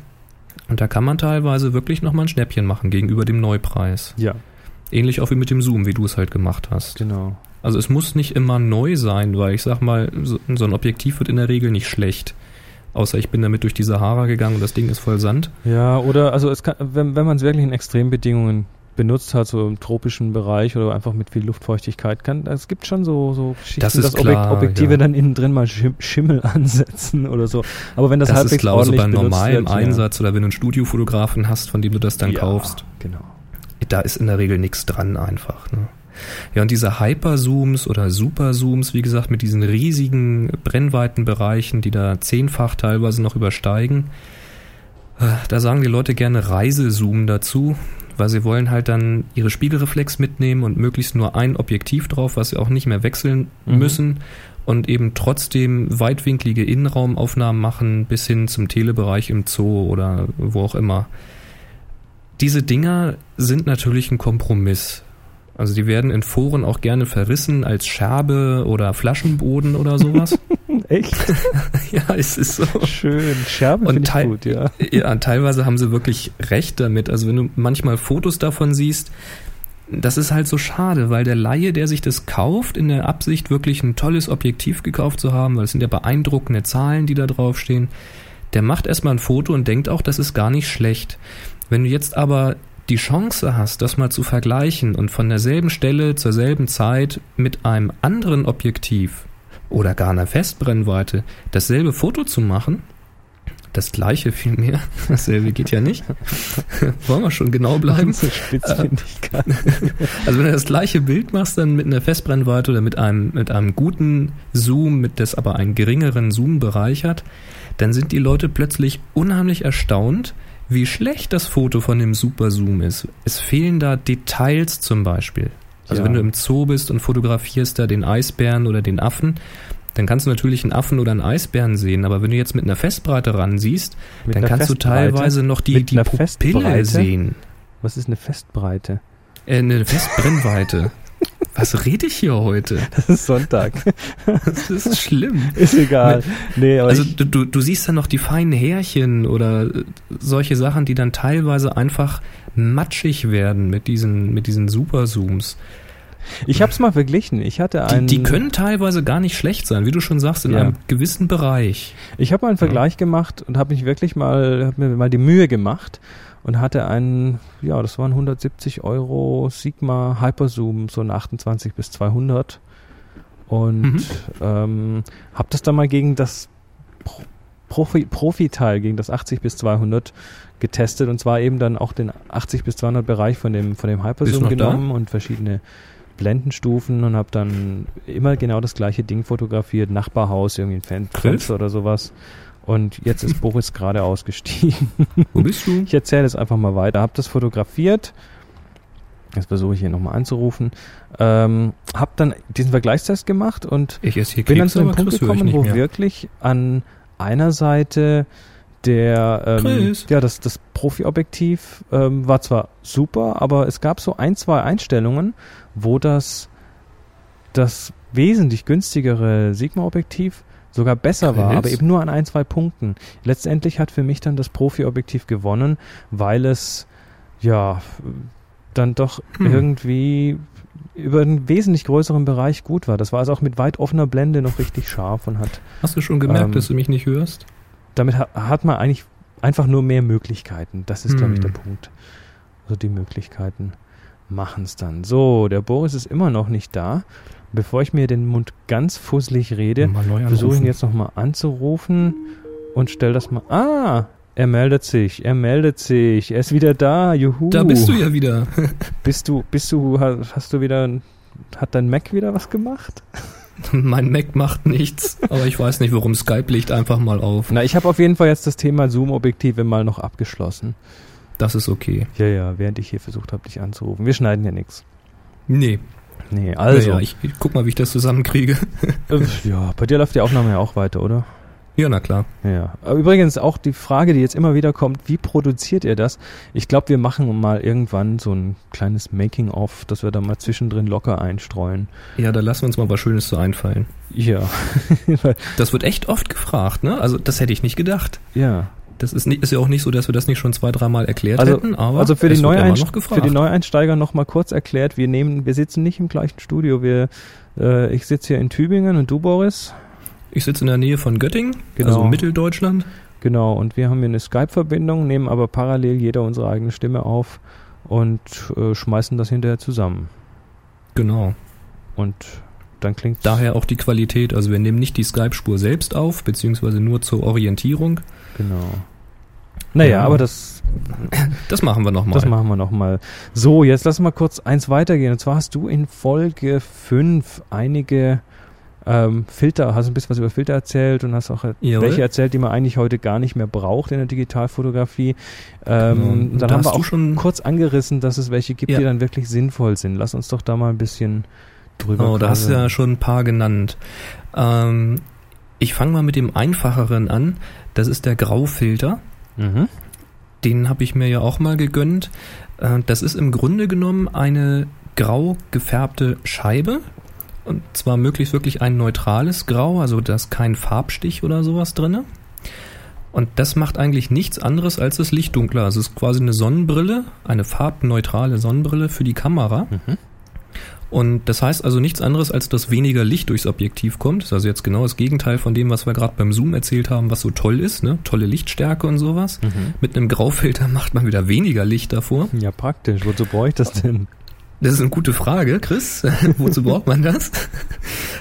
Und da kann man teilweise wirklich nochmal ein Schnäppchen machen gegenüber dem Neupreis. Ja. Ähnlich auch wie mit dem Zoom, wie du es halt gemacht hast. Genau. Also es muss nicht immer neu sein, weil ich sag mal, so, so ein Objektiv wird in der Regel nicht schlecht. Außer ich bin damit durch die Sahara gegangen und das Ding ist voll Sand. Ja, oder also es kann, wenn, wenn man es wirklich in Extrembedingungen benutzt hat, so im tropischen Bereich oder einfach mit viel Luftfeuchtigkeit, kann, es gibt schon so, so Geschichten, das dass klar, Objektive ja. dann innen drin mal Schimmel ansetzen oder so. Aber wenn das, das halbwegs ist, glaube ich, so beim normalen wird, Einsatz oder wenn du einen Studiofotografen hast, von dem du das dann ja, kaufst. Genau. Da ist in der Regel nichts dran einfach. Ne? Ja, und diese Hyperzooms oder Superzooms, wie gesagt, mit diesen riesigen Brennweitenbereichen, die da zehnfach teilweise noch übersteigen, äh, da sagen die Leute gerne Reisezoom dazu weil sie wollen halt dann ihre Spiegelreflex mitnehmen und möglichst nur ein Objektiv drauf, was sie auch nicht mehr wechseln mhm. müssen und eben trotzdem weitwinklige Innenraumaufnahmen machen bis hin zum Telebereich im Zoo oder wo auch immer. Diese Dinger sind natürlich ein Kompromiss. Also die werden in Foren auch gerne verrissen als Scherbe oder Flaschenboden oder sowas. Echt? ja, es ist so. Schön. Scherbe und ich gut, ja. ja. Teilweise haben sie wirklich recht damit. Also wenn du manchmal Fotos davon siehst, das ist halt so schade, weil der Laie, der sich das kauft, in der Absicht wirklich ein tolles Objektiv gekauft zu haben, weil es sind ja beeindruckende Zahlen, die da draufstehen, der macht erstmal ein Foto und denkt auch, das ist gar nicht schlecht. Wenn du jetzt aber die Chance hast, das mal zu vergleichen und von derselben Stelle zur selben Zeit mit einem anderen Objektiv oder gar einer Festbrennweite dasselbe Foto zu machen, das gleiche vielmehr, dasselbe geht ja nicht, wollen wir schon genau bleiben. Also wenn du das gleiche Bild machst, dann mit einer Festbrennweite oder mit einem, mit einem guten Zoom, mit das aber einen geringeren Zoom-Bereich hat, dann sind die Leute plötzlich unheimlich erstaunt, wie schlecht das Foto von dem Superzoom ist. Es fehlen da Details zum Beispiel. Also ja. wenn du im Zoo bist und fotografierst da den Eisbären oder den Affen, dann kannst du natürlich einen Affen oder einen Eisbären sehen, aber wenn du jetzt mit einer Festbreite ran siehst, mit dann kannst Festbreite? du teilweise noch die, die Pupille Festbreite? sehen. Was ist eine Festbreite? Äh, eine Festbrennweite. Was rede ich hier heute? Das ist Sonntag. Das ist schlimm. Ist egal. Nee, also du, du, siehst dann noch die feinen Härchen oder äh, solche Sachen, die dann teilweise einfach matschig werden mit diesen, mit diesen Superzooms. Ich habe es mal verglichen. Ich hatte einen. Die, die, können teilweise gar nicht schlecht sein, wie du schon sagst, in ja. einem gewissen Bereich. Ich habe mal einen Vergleich ja. gemacht und habe mich wirklich mal, hab mir mal die Mühe gemacht und hatte einen, ja, das waren 170 Euro Sigma Hyperzoom, so ein 28 bis 200 und mhm. ähm, habe das dann mal gegen das Profi, Profi-Teil, gegen das 80 bis 200 getestet. Und zwar eben dann auch den 80 bis 200 Bereich von dem von dem Hyperzoom genommen da? und verschiedene Blendenstufen und habe dann immer genau das gleiche Ding fotografiert, Nachbarhaus, irgendwie ein Fenster oder sowas und jetzt ist Boris gerade ausgestiegen. Wo bist du? Ich erzähle es einfach mal weiter. Hab das fotografiert. Jetzt versuche ich hier nochmal anzurufen. Ähm, hab dann diesen Vergleichstest gemacht und bin Keks, dann zu dem Punkt gekommen, wo mehr. wirklich an einer Seite der ähm, ja das das Profi-Objektiv ähm, war zwar super, aber es gab so ein zwei Einstellungen, wo das das wesentlich günstigere Sigma-Objektiv sogar besser war, aber eben nur an ein, zwei Punkten. Letztendlich hat für mich dann das Profi-Objektiv gewonnen, weil es ja dann doch hm. irgendwie über einen wesentlich größeren Bereich gut war. Das war also auch mit weit offener Blende noch richtig scharf und hat. Hast du schon gemerkt, ähm, dass du mich nicht hörst? Damit ha hat man eigentlich einfach nur mehr Möglichkeiten. Das ist, hm. glaube ich, der Punkt. Also die Möglichkeiten. Machen es dann. So, der Boris ist immer noch nicht da. Bevor ich mir den Mund ganz fusselig rede, versuche ich ihn jetzt nochmal anzurufen und stell das mal. Ah, er meldet sich, er meldet sich, er ist wieder da, juhu. Da bist du ja wieder. bist du, bist du, hast du wieder, hat dein Mac wieder was gemacht? mein Mac macht nichts, aber ich weiß nicht, warum Skype liegt einfach mal auf. Na, ich habe auf jeden Fall jetzt das Thema Zoom-Objektive mal noch abgeschlossen. Das ist okay. Ja, ja, während ich hier versucht habe, dich anzurufen. Wir schneiden ja nichts. Nee. Nee, also. Ja, ich, ich guck mal, wie ich das zusammenkriege. Ja, bei dir läuft die Aufnahme ja auch weiter, oder? Ja, na klar. Ja. Aber übrigens auch die Frage, die jetzt immer wieder kommt, wie produziert ihr das? Ich glaube, wir machen mal irgendwann so ein kleines Making-of, dass wir da mal zwischendrin locker einstreuen. Ja, da lassen wir uns mal was Schönes so einfallen. Ja. das wird echt oft gefragt, ne? Also das hätte ich nicht gedacht. Ja. Das ist, nicht, ist ja auch nicht so, dass wir das nicht schon zwei, dreimal erklärt also, hätten, aber also für die, Neueinst für die Neueinsteiger noch mal kurz erklärt, wir nehmen, wir sitzen nicht im gleichen Studio, wir, äh, ich sitze hier in Tübingen und du, Boris? Ich sitze in der Nähe von Göttingen, genau. also Mitteldeutschland. Genau, und wir haben hier eine Skype-Verbindung, nehmen aber parallel jeder unsere eigene Stimme auf und äh, schmeißen das hinterher zusammen. Genau. Und dann klingt daher auch die Qualität. Also wir nehmen nicht die Skype-Spur selbst auf, beziehungsweise nur zur Orientierung. Genau. Naja, ja. aber das. Das machen wir nochmal. Das machen wir nochmal. So, jetzt lass mal kurz eins weitergehen. Und zwar hast du in Folge 5 einige ähm, Filter, hast ein bisschen was über Filter erzählt und hast auch Jawohl. welche erzählt, die man eigentlich heute gar nicht mehr braucht in der Digitalfotografie. Ähm, genau. Dann haben wir auch schon kurz angerissen, dass es welche gibt, ja. die dann wirklich sinnvoll sind. Lass uns doch da mal ein bisschen drüber Oh, da hast du ja schon ein paar genannt. Ähm, ich fange mal mit dem einfacheren an. Das ist der Graufilter. Mhm. Den habe ich mir ja auch mal gegönnt. Äh, das ist im Grunde genommen eine grau gefärbte Scheibe, und zwar möglichst wirklich ein neutrales Grau, also da ist kein Farbstich oder sowas drinne. Und das macht eigentlich nichts anderes als das Licht dunkler. Also es ist quasi eine Sonnenbrille, eine farbneutrale Sonnenbrille für die Kamera. Mhm. Und das heißt also nichts anderes, als dass weniger Licht durchs Objektiv kommt. Das ist also jetzt genau das Gegenteil von dem, was wir gerade beim Zoom erzählt haben, was so toll ist, ne? Tolle Lichtstärke und sowas. Mhm. Mit einem Graufilter macht man wieder weniger Licht davor. Ja, praktisch. Wozu brauche ich das denn? Das ist eine gute Frage, Chris. Wozu braucht man das?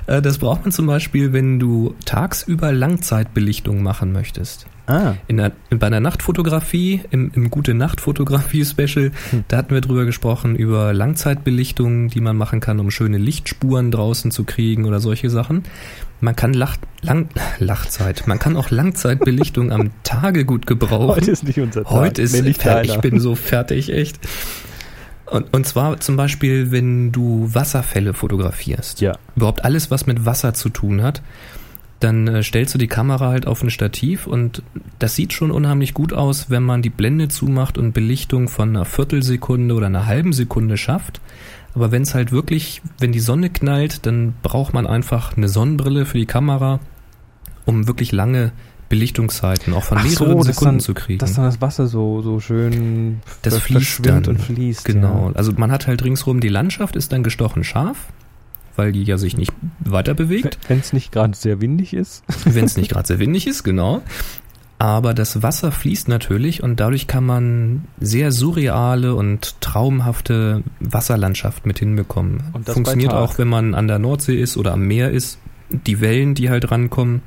Äh, das braucht man zum Beispiel, wenn du tagsüber Langzeitbelichtung machen möchtest. Ah. In der, bei einer Nachtfotografie, im, im Gute Nacht Fotografie Special, hm. da hatten wir drüber gesprochen, über Langzeitbelichtung, die man machen kann, um schöne Lichtspuren draußen zu kriegen oder solche Sachen. Man kann Lach, lang, Lachzeit, man kann auch Langzeitbelichtung am Tage gut gebrauchen. Heute ist nicht unser Tag. Heute ist, nee, ich bin so fertig, echt. Und, und zwar zum Beispiel, wenn du Wasserfälle fotografierst. Ja. Überhaupt alles, was mit Wasser zu tun hat. Dann äh, stellst du die Kamera halt auf ein Stativ und das sieht schon unheimlich gut aus, wenn man die Blende zumacht und Belichtung von einer Viertelsekunde oder einer halben Sekunde schafft. Aber wenn es halt wirklich, wenn die Sonne knallt, dann braucht man einfach eine Sonnenbrille für die Kamera, um wirklich lange Belichtungszeiten auch von Ach mehreren so, Sekunden dann, zu kriegen. Dass dann das Wasser so, so schön das fließt dann. und fließt. Genau. Ja. Also man hat halt ringsrum die Landschaft ist dann gestochen scharf, weil die ja sich nicht weiter bewegt. Wenn es nicht gerade sehr windig ist. Wenn es nicht gerade sehr windig ist, genau. Aber das Wasser fließt natürlich und dadurch kann man sehr surreale und traumhafte Wasserlandschaft mit hinbekommen. Und das Funktioniert auch, wenn man an der Nordsee ist oder am Meer ist. Die Wellen, die halt rankommen,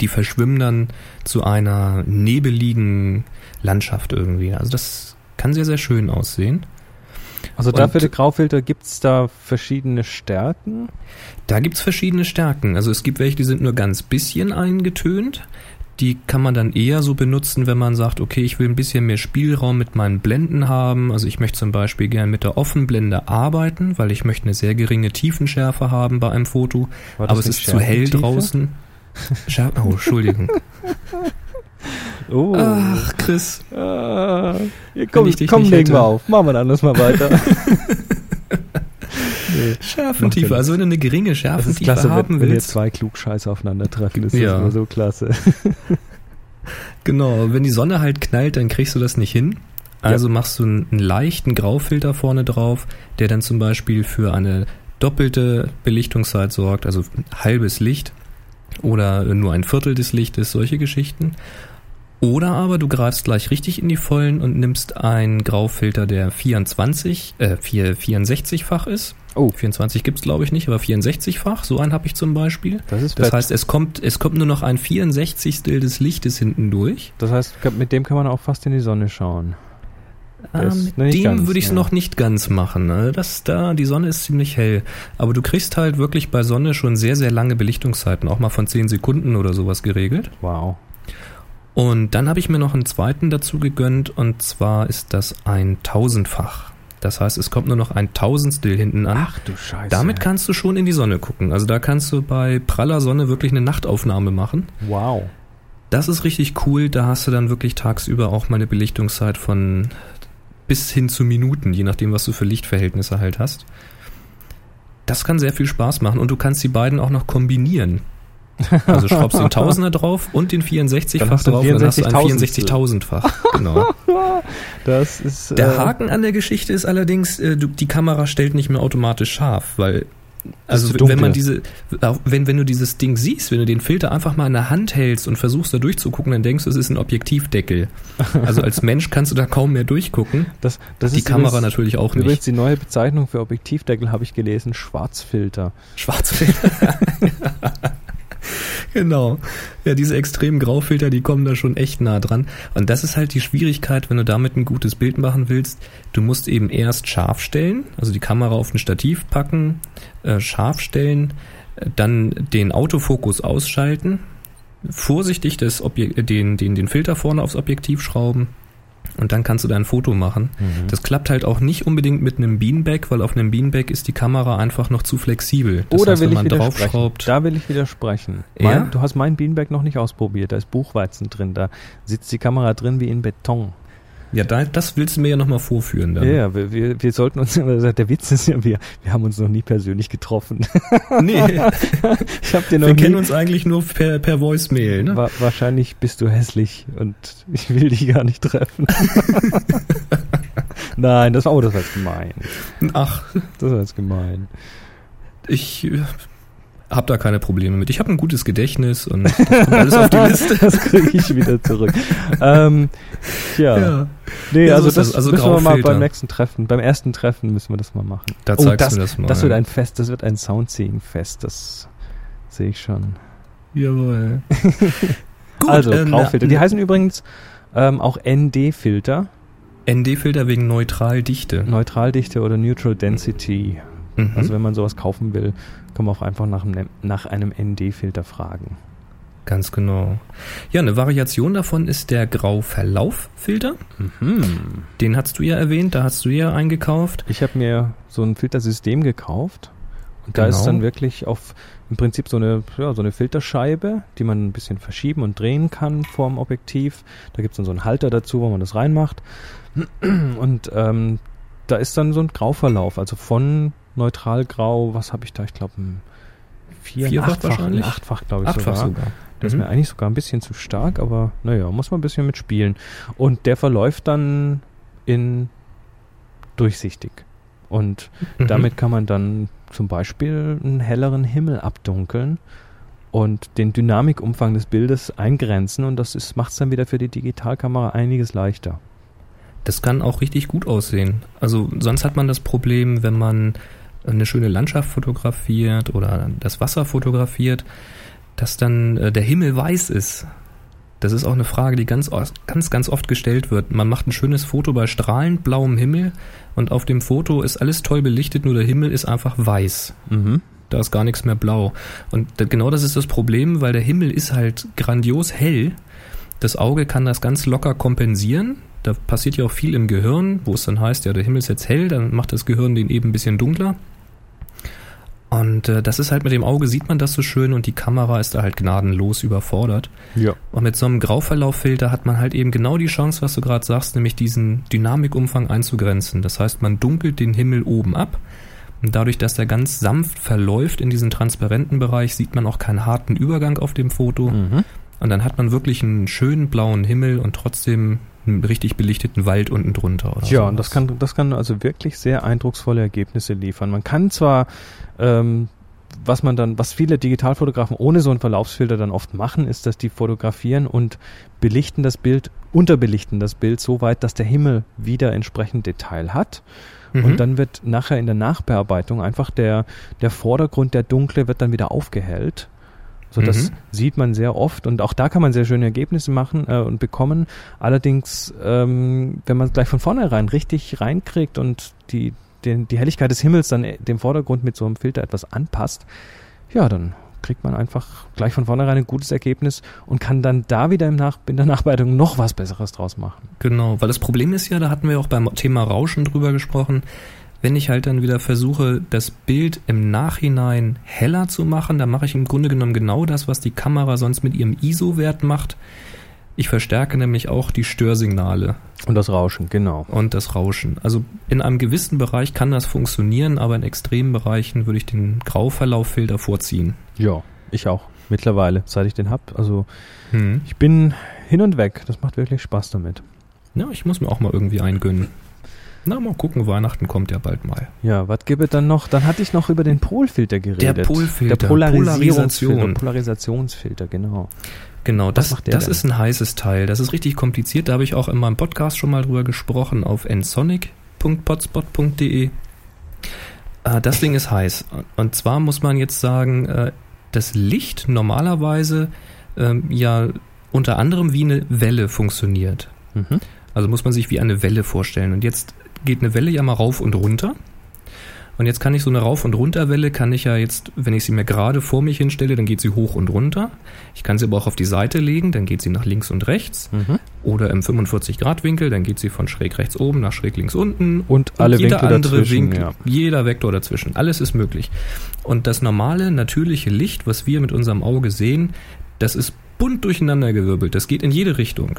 die verschwimmen dann zu einer nebeligen Landschaft irgendwie. Also das kann sehr, sehr schön aussehen. Also und dafür die Graufilter gibt es da verschiedene Stärken? Da gibt es verschiedene Stärken. Also es gibt welche, die sind nur ganz bisschen eingetönt. Die kann man dann eher so benutzen, wenn man sagt, okay, ich will ein bisschen mehr Spielraum mit meinen Blenden haben. Also ich möchte zum Beispiel gerne mit der Offenblende arbeiten, weil ich möchte eine sehr geringe Tiefenschärfe haben bei einem Foto. Aber es ist zu hell draußen. Schau oh, Entschuldigung. Oh. Ach, Chris. Ah, hier, komm, komm legen wir auf. Machen wir dann anders mal weiter. nee. Schärfentiefe, also wenn du eine geringe Schärfentiefe klasse, haben wenn, willst. Wenn jetzt zwei Klugscheiße aufeinandertreffen, ist ja. das immer so klasse. genau, wenn die Sonne halt knallt, dann kriegst du das nicht hin. Also ja. machst du einen, einen leichten Graufilter vorne drauf, der dann zum Beispiel für eine doppelte Belichtungszeit sorgt, also halbes Licht oder nur ein Viertel des Lichtes, solche Geschichten. Oder aber du greifst gleich richtig in die Vollen und nimmst einen Graufilter, der 24, äh, 4, 64-fach ist. Oh. 24 gibt's glaube ich nicht, aber 64-fach, so einen habe ich zum Beispiel. Das ist Das fett. heißt, es kommt, es kommt nur noch ein 64. des Lichtes hinten durch. Das heißt, mit dem kann man auch fast in die Sonne schauen. Ah, mit dem würde ich es ja. noch nicht ganz machen. Ne? Das da, die Sonne ist ziemlich hell. Aber du kriegst halt wirklich bei Sonne schon sehr, sehr lange Belichtungszeiten, auch mal von 10 Sekunden oder sowas geregelt. Wow. Und dann habe ich mir noch einen zweiten dazu gegönnt und zwar ist das ein Tausendfach. Das heißt, es kommt nur noch ein Tausendstel hinten an. Ach du Scheiße. Damit kannst du schon in die Sonne gucken. Also da kannst du bei praller Sonne wirklich eine Nachtaufnahme machen. Wow. Das ist richtig cool. Da hast du dann wirklich tagsüber auch mal eine Belichtungszeit von bis hin zu Minuten, je nachdem, was du für Lichtverhältnisse halt hast. Das kann sehr viel Spaß machen und du kannst die beiden auch noch kombinieren. Also schraubst den Tausender drauf und den Dann 64-fach hast du drauf und dann hast du ein 64.000. 64.000-fach. Genau. Das ist. Der äh, Haken an der Geschichte ist allerdings, äh, die Kamera stellt nicht mehr automatisch scharf, weil also wenn man diese, wenn wenn du dieses Ding siehst, wenn du den Filter einfach mal in der Hand hältst und versuchst da durchzugucken, dann denkst du, es ist ein Objektivdeckel. Also als Mensch kannst du da kaum mehr durchgucken. Das, das die Kamera übrigens, natürlich auch Übrigens nicht. die neue Bezeichnung für Objektivdeckel habe ich gelesen, Schwarzfilter. Schwarzfilter. genau. Ja, diese extremen Graufilter, die kommen da schon echt nah dran. Und das ist halt die Schwierigkeit, wenn du damit ein gutes Bild machen willst. Du musst eben erst scharf stellen, also die Kamera auf ein Stativ packen, äh, scharf stellen, äh, dann den Autofokus ausschalten, vorsichtig das Objek den, den, den Filter vorne aufs Objektiv schrauben und dann kannst du dein Foto machen. Das klappt halt auch nicht unbedingt mit einem Beanbag, weil auf einem Beanbag ist die Kamera einfach noch zu flexibel. Das Oder heißt, will wenn ich man widersprechen? draufschraubt, Da will ich widersprechen. Ja? Mein, du hast mein Beanbag noch nicht ausprobiert. Da ist Buchweizen drin. Da sitzt die Kamera drin wie in Beton. Ja, da, das willst du mir ja nochmal vorführen. Dann. Ja, ja wir, wir, wir sollten uns, der Witz ist ja, wir, wir haben uns noch nie persönlich getroffen. Nee, Ich habe dir noch wir nie, kennen uns eigentlich nur per, per Voicemail. Ne? Wa wahrscheinlich bist du hässlich und ich will dich gar nicht treffen. Nein, das war, oh, das war jetzt gemein. Ach, Das war jetzt gemein. ich hab da keine Probleme mit. Ich habe ein gutes Gedächtnis und alles auf die Liste. Das kriege ich wieder zurück. ähm, ja. Nee, Ja, so also das das. Also müssen wir mal beim nächsten Treffen, beim ersten Treffen müssen wir das mal machen. Da Oh, zeigst das, das mal. Das wird ein Fest, das wird ein Soundseeing-Fest, das sehe ich schon. Jawohl. Gut, also, ähm, Graufilter. Die heißen übrigens ähm, auch ND-Filter, ND-Filter wegen Neutraldichte. Neutraldichte oder Neutral Density. Mhm. Also wenn man sowas kaufen will, kann man auch einfach nach einem, nach einem ND-Filter fragen. Ganz genau. Ja, eine Variation davon ist der Grauverlauffilter. Mhm. Den hast du ja erwähnt, da hast du ja eingekauft. Ich habe mir so ein Filtersystem gekauft und da ist Genau. dann wirklich auf im Prinzip so eine, ja, so eine Filterscheibe, die man ein bisschen verschieben und drehen kann vorm Objektiv. Da gibt's dann so einen Halter dazu, wo man das reinmacht. Und ähm, da ist dann so ein Grauverlauf, also von neutralgrau, was habe ich da? Ich glaube ein vier, Vierfach achtfach, wahrscheinlich? achtfach glaube ich Achtfach sogar. sogar. Der ist Mhm. mir eigentlich sogar ein bisschen zu stark, aber naja, muss man ein bisschen mitspielen. Und der verläuft dann in durchsichtig. Und Mhm. damit kann man dann zum Beispiel einen helleren Himmel abdunkeln und den Dynamikumfang des Bildes eingrenzen und das macht es dann wieder für die Digitalkamera einiges leichter. Das kann auch richtig gut aussehen. Also sonst hat man das Problem, wenn man eine schöne Landschaft fotografiert oder das Wasser fotografiert, dass dann äh, der Himmel weiß ist. Das ist auch eine Frage, die ganz, ganz, ganz oft gestellt wird. Man macht ein schönes Foto bei strahlend blauem Himmel und auf dem Foto ist alles toll belichtet, nur der Himmel ist einfach weiß. Mhm. Da ist gar nichts mehr blau. Und genau das ist das Problem, weil der Himmel ist halt grandios hell. Das Auge kann das ganz locker kompensieren. Da passiert ja auch viel im Gehirn, wo es dann heißt, ja, der Himmel ist jetzt hell, dann macht das Gehirn den eben ein bisschen dunkler. Und äh, das ist halt mit dem Auge sieht man das so schön und die Kamera ist da halt gnadenlos überfordert. Ja. Und mit so einem Grauverlauffilter hat man halt eben genau die Chance, was du gerade sagst, nämlich diesen Dynamikumfang einzugrenzen. Das heißt, man dunkelt den Himmel oben ab. Und dadurch, dass der ganz sanft verläuft in diesen transparenten Bereich, sieht man auch keinen harten Übergang auf dem Foto. Mhm. Und dann hat man wirklich einen schönen blauen Himmel und trotzdem einen richtig belichteten Wald unten drunter. Oder Ja, sowas. und das kann, das kann also wirklich sehr eindrucksvolle Ergebnisse liefern. Man kann zwar ähm, was man dann, was viele Digitalfotografen ohne so einen Verlaufsfilter dann oft machen, ist, dass die fotografieren und belichten das Bild, unterbelichten das Bild so weit, dass der Himmel wieder entsprechend Detail hat. Mhm. Und dann wird nachher in der Nachbearbeitung einfach der, der Vordergrund, der dunkle, wird dann wieder aufgehellt. So, das Mhm. sieht man sehr oft und auch da kann man sehr schöne Ergebnisse machen äh, und bekommen. Allerdings, ähm, wenn man es gleich von vornherein richtig reinkriegt und die, den, die Helligkeit des Himmels dann äh, dem Vordergrund mit so einem Filter etwas anpasst, ja, dann kriegt man einfach gleich von vornherein ein gutes Ergebnis und kann dann da wieder im Nach in der Nachbearbeitung noch was Besseres draus machen. Genau, weil das Problem ist ja, da hatten wir auch beim Thema Rauschen drüber gesprochen, wenn ich halt dann wieder versuche, das Bild im Nachhinein heller zu machen, dann mache ich im Grunde genommen genau das, was die Kamera sonst mit ihrem ISO-Wert macht. Ich verstärke nämlich auch die Störsignale Und das Rauschen, genau. und das Rauschen. Also in einem gewissen Bereich kann das funktionieren, aber in extremen Bereichen würde ich den Grauverlauffilter vorziehen. Ja, ich auch. Mittlerweile, seit ich den hab. Also Hm. ich bin hin und weg. Das macht wirklich Spaß damit. Ja, ich muss mir auch mal irgendwie eingönnen. Na, mal gucken, Weihnachten kommt ja bald mal. Ja, was gibt es dann noch? Dann hatte ich noch über den Polfilter geredet. Polfilter, Der Polarisierungsfilter. Polarisation. Polarisationsfilter, genau. Genau, Was das, macht der das denn? ist ein heißes Teil. Das ist richtig kompliziert. Da habe ich auch in meinem Podcast schon mal drüber gesprochen auf nsonic.potspot.de. Äh, das Ding ist heiß. Und zwar muss man jetzt sagen, äh, das Licht normalerweise ähm, ja unter anderem wie eine Welle funktioniert. Mhm. Also muss man sich wie eine Welle vorstellen. Und jetzt geht eine Welle ja mal rauf und runter. Und jetzt kann ich so eine Rauf- und Runterwelle, kann ich ja jetzt, wenn ich sie mir gerade vor mich hinstelle, dann geht sie hoch und runter. Ich kann sie aber auch auf die Seite legen, dann geht sie nach links und rechts. Mhm. Oder im 45-Grad-Winkel, dann geht sie von schräg rechts oben nach schräg links unten. Und alle jeder Winkel andere dazwischen, Winkel, ja. jeder Vektor dazwischen. Alles ist möglich. Und das normale, natürliche Licht, was wir mit unserem Auge sehen, das ist bunt durcheinandergewirbelt. Das geht in jede Richtung.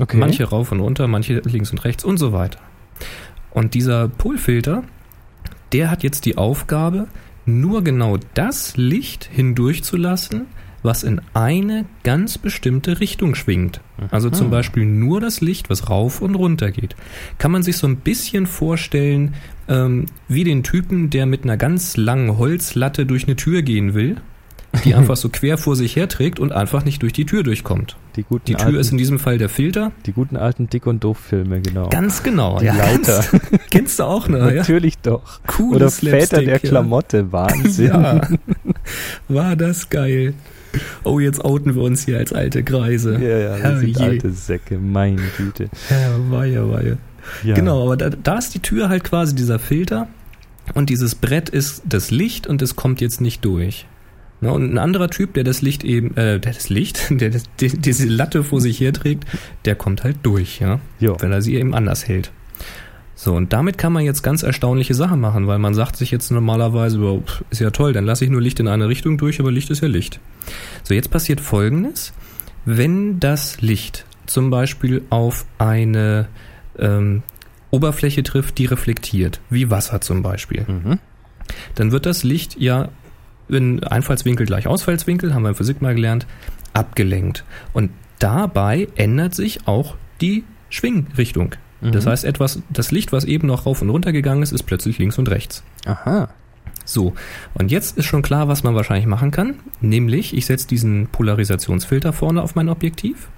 Okay. Manche rauf und runter, manche links und rechts und so weiter. Und dieser Polfilter, der hat jetzt die Aufgabe, nur genau das Licht hindurchzulassen, was in eine ganz bestimmte Richtung schwingt. Also zum Beispiel nur das Licht, was rauf und runter geht. Kann man sich so ein bisschen vorstellen, ähm, wie den Typen, der mit einer ganz langen Holzlatte durch eine Tür gehen will, die einfach so quer vor sich herträgt und einfach nicht durch die Tür durchkommt. die guten Die Tür alten, ist in diesem Fall der Filter. die guten alten Dick- und Doof-Filme, genau. Ganz genau. Die Leiter. Ganz, kennst du auch noch, ja? Natürlich doch. Cooles Oder Väter Slapstick, der ja. Klamotte, Wahnsinn. Ja. War das geil. Oh, jetzt outen wir uns hier als alte Greise. ja, ja das sind alte Säcke, meine Güte. Ja, weie, weie. Ja. Genau, aber da, da ist die Tür halt quasi dieser Filter und dieses Brett ist das Licht und es kommt jetzt nicht durch. Na, und ein anderer Typ, der das Licht eben, äh, der das Licht, der das, die, diese Latte vor sich herträgt, der kommt halt durch, ja, Jo. wenn er sie eben anders hält. So, und damit kann man jetzt ganz erstaunliche Sachen machen, weil man sagt sich jetzt normalerweise, oh, ist ja toll, dann lasse ich nur Licht in eine Richtung durch, aber Licht ist ja Licht. So, jetzt passiert Folgendes. Wenn das Licht zum Beispiel auf eine ähm, Oberfläche trifft, die reflektiert, wie Wasser zum Beispiel, Mhm. dann wird das Licht ja in Einfallswinkel gleich Ausfallswinkel, haben wir in Physik mal gelernt, abgelenkt. Und dabei ändert sich auch die Schwingrichtung. Das Mhm. heißt, etwas, das Licht, was eben noch rauf und runter gegangen ist, ist plötzlich links und rechts. Aha. So, und jetzt ist schon klar, was man wahrscheinlich machen kann. Nämlich, ich setze diesen Polarisationsfilter vorne auf mein Objektiv.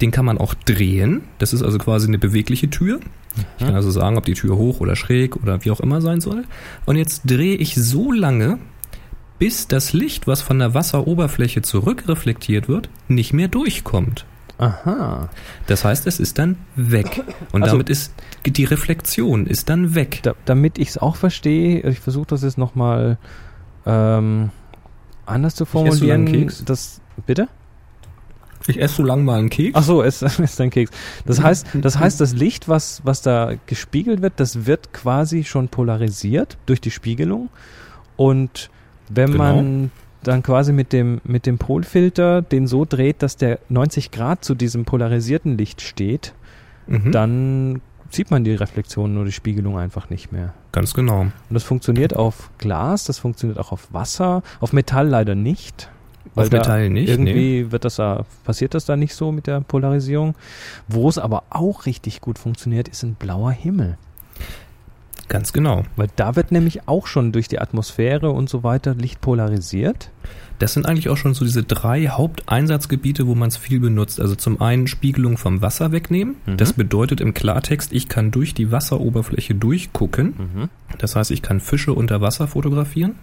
Den kann man auch drehen. Das ist also quasi eine bewegliche Tür. Ich kann also sagen, ob die Tür hoch oder schräg oder wie auch immer sein soll. Und jetzt drehe ich so lange, bis das Licht, was von der Wasseroberfläche zurückreflektiert wird, nicht mehr durchkommt. Aha. Das heißt, es ist dann weg. Und Also- damit ist die Reflexion ist dann weg. Da, damit ich es auch verstehe, ich versuche das jetzt nochmal ähm, anders zu esse so lange formulieren. Keks. Das, bitte? Ich esse so lang mal einen Keks. Ach so, es ist ein Keks. Das heißt, das heißt, das Licht, was, was da gespiegelt wird, das wird quasi schon polarisiert durch die Spiegelung. Und wenn Genau. man dann quasi mit dem, mit dem Polfilter den so dreht, dass der 90 Grad zu diesem polarisierten Licht steht, Mhm. dann sieht man die Reflexion oder die Spiegelung einfach nicht mehr. Ganz genau. Und das funktioniert auf Glas, das funktioniert auch auf Wasser, auf Metall leider nicht. Auf da Metall nicht, Irgendwie wird das da, passiert das da nicht so mit der Polarisierung. Wo es aber auch richtig gut funktioniert, ist ein blauer Himmel. Ganz genau. Weil da wird nämlich auch schon durch die Atmosphäre und so weiter Licht polarisiert. Das sind eigentlich auch schon so diese drei Haupteinsatzgebiete, wo man es viel benutzt. Also zum einen Spiegelung vom Wasser wegnehmen. Mhm. Das bedeutet im Klartext, ich kann durch die Wasseroberfläche durchgucken. Mhm. Das heißt, ich kann Fische unter Wasser fotografieren.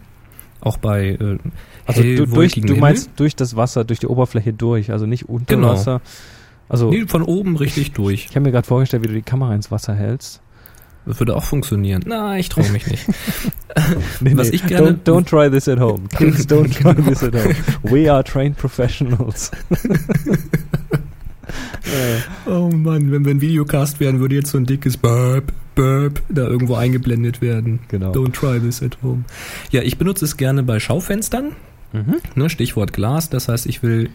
Auch bei äh, Also du, durch, du Himmel. meinst durch das Wasser, durch die Oberfläche durch, also nicht unter Genau. Wasser. Also Nee, von oben richtig durch. ich habe mir gerade vorgestellt, wie du die Kamera ins Wasser hältst. Das würde auch funktionieren. Na, ich traue mich nicht. Nee, Was nee, ich gerne- Don't, don't try this at home. Kids, don't try this at home. We are trained professionals. Oh Mann, wenn wir ein Videocast wären, würde jetzt so ein dickes Burp, Burp da irgendwo eingeblendet werden. genau. Don't try this at home. Ja, ich benutze es gerne bei Schaufenstern. Mhm. Ne, Stichwort Glas, das heißt, ich will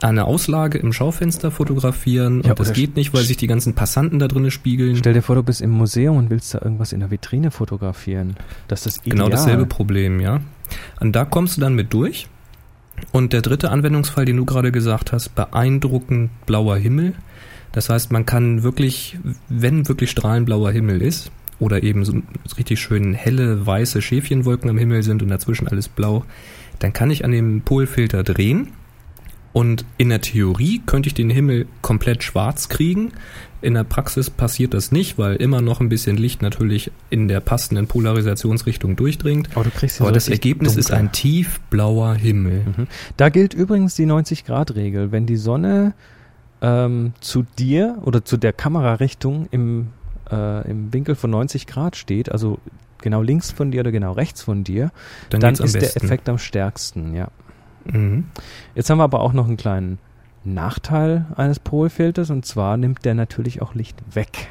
eine Auslage im Schaufenster fotografieren Ja, und das geht nicht, weil sich die ganzen Passanten da drinnen spiegeln. Stell dir vor, du bist im Museum und willst da irgendwas in der Vitrine fotografieren. Das ist ideal. Genau dasselbe Problem, ja. Und da kommst du dann mit durch. Und der dritte Anwendungsfall, den du gerade gesagt hast, beeindruckend blauer Himmel. Das heißt, man kann wirklich, wenn wirklich strahlend blauer Himmel ist, oder eben so richtig schön helle, weiße Schäfchenwolken am Himmel sind und dazwischen alles blau, dann kann ich an dem Polfilter drehen und in der Theorie könnte ich den Himmel komplett schwarz kriegen. In der Praxis passiert das nicht, weil immer noch ein bisschen Licht natürlich in der passenden Polarisationsrichtung durchdringt. Aber du kriegst Aber das Ergebnis ist dunkel. ein tiefblauer Himmel. Mhm. Da gilt übrigens die 90-Grad-Regel. Wenn die Sonne ähm, zu dir oder zu der Kamerarichtung im, äh, im Winkel von 90 Grad steht, also genau links von dir oder genau rechts von dir, Dann, dann ist der. Effekt am stärksten, ja. Mhm. Jetzt haben wir aber auch noch einen kleinen Nachteil eines Polfilters und zwar nimmt der natürlich auch Licht weg.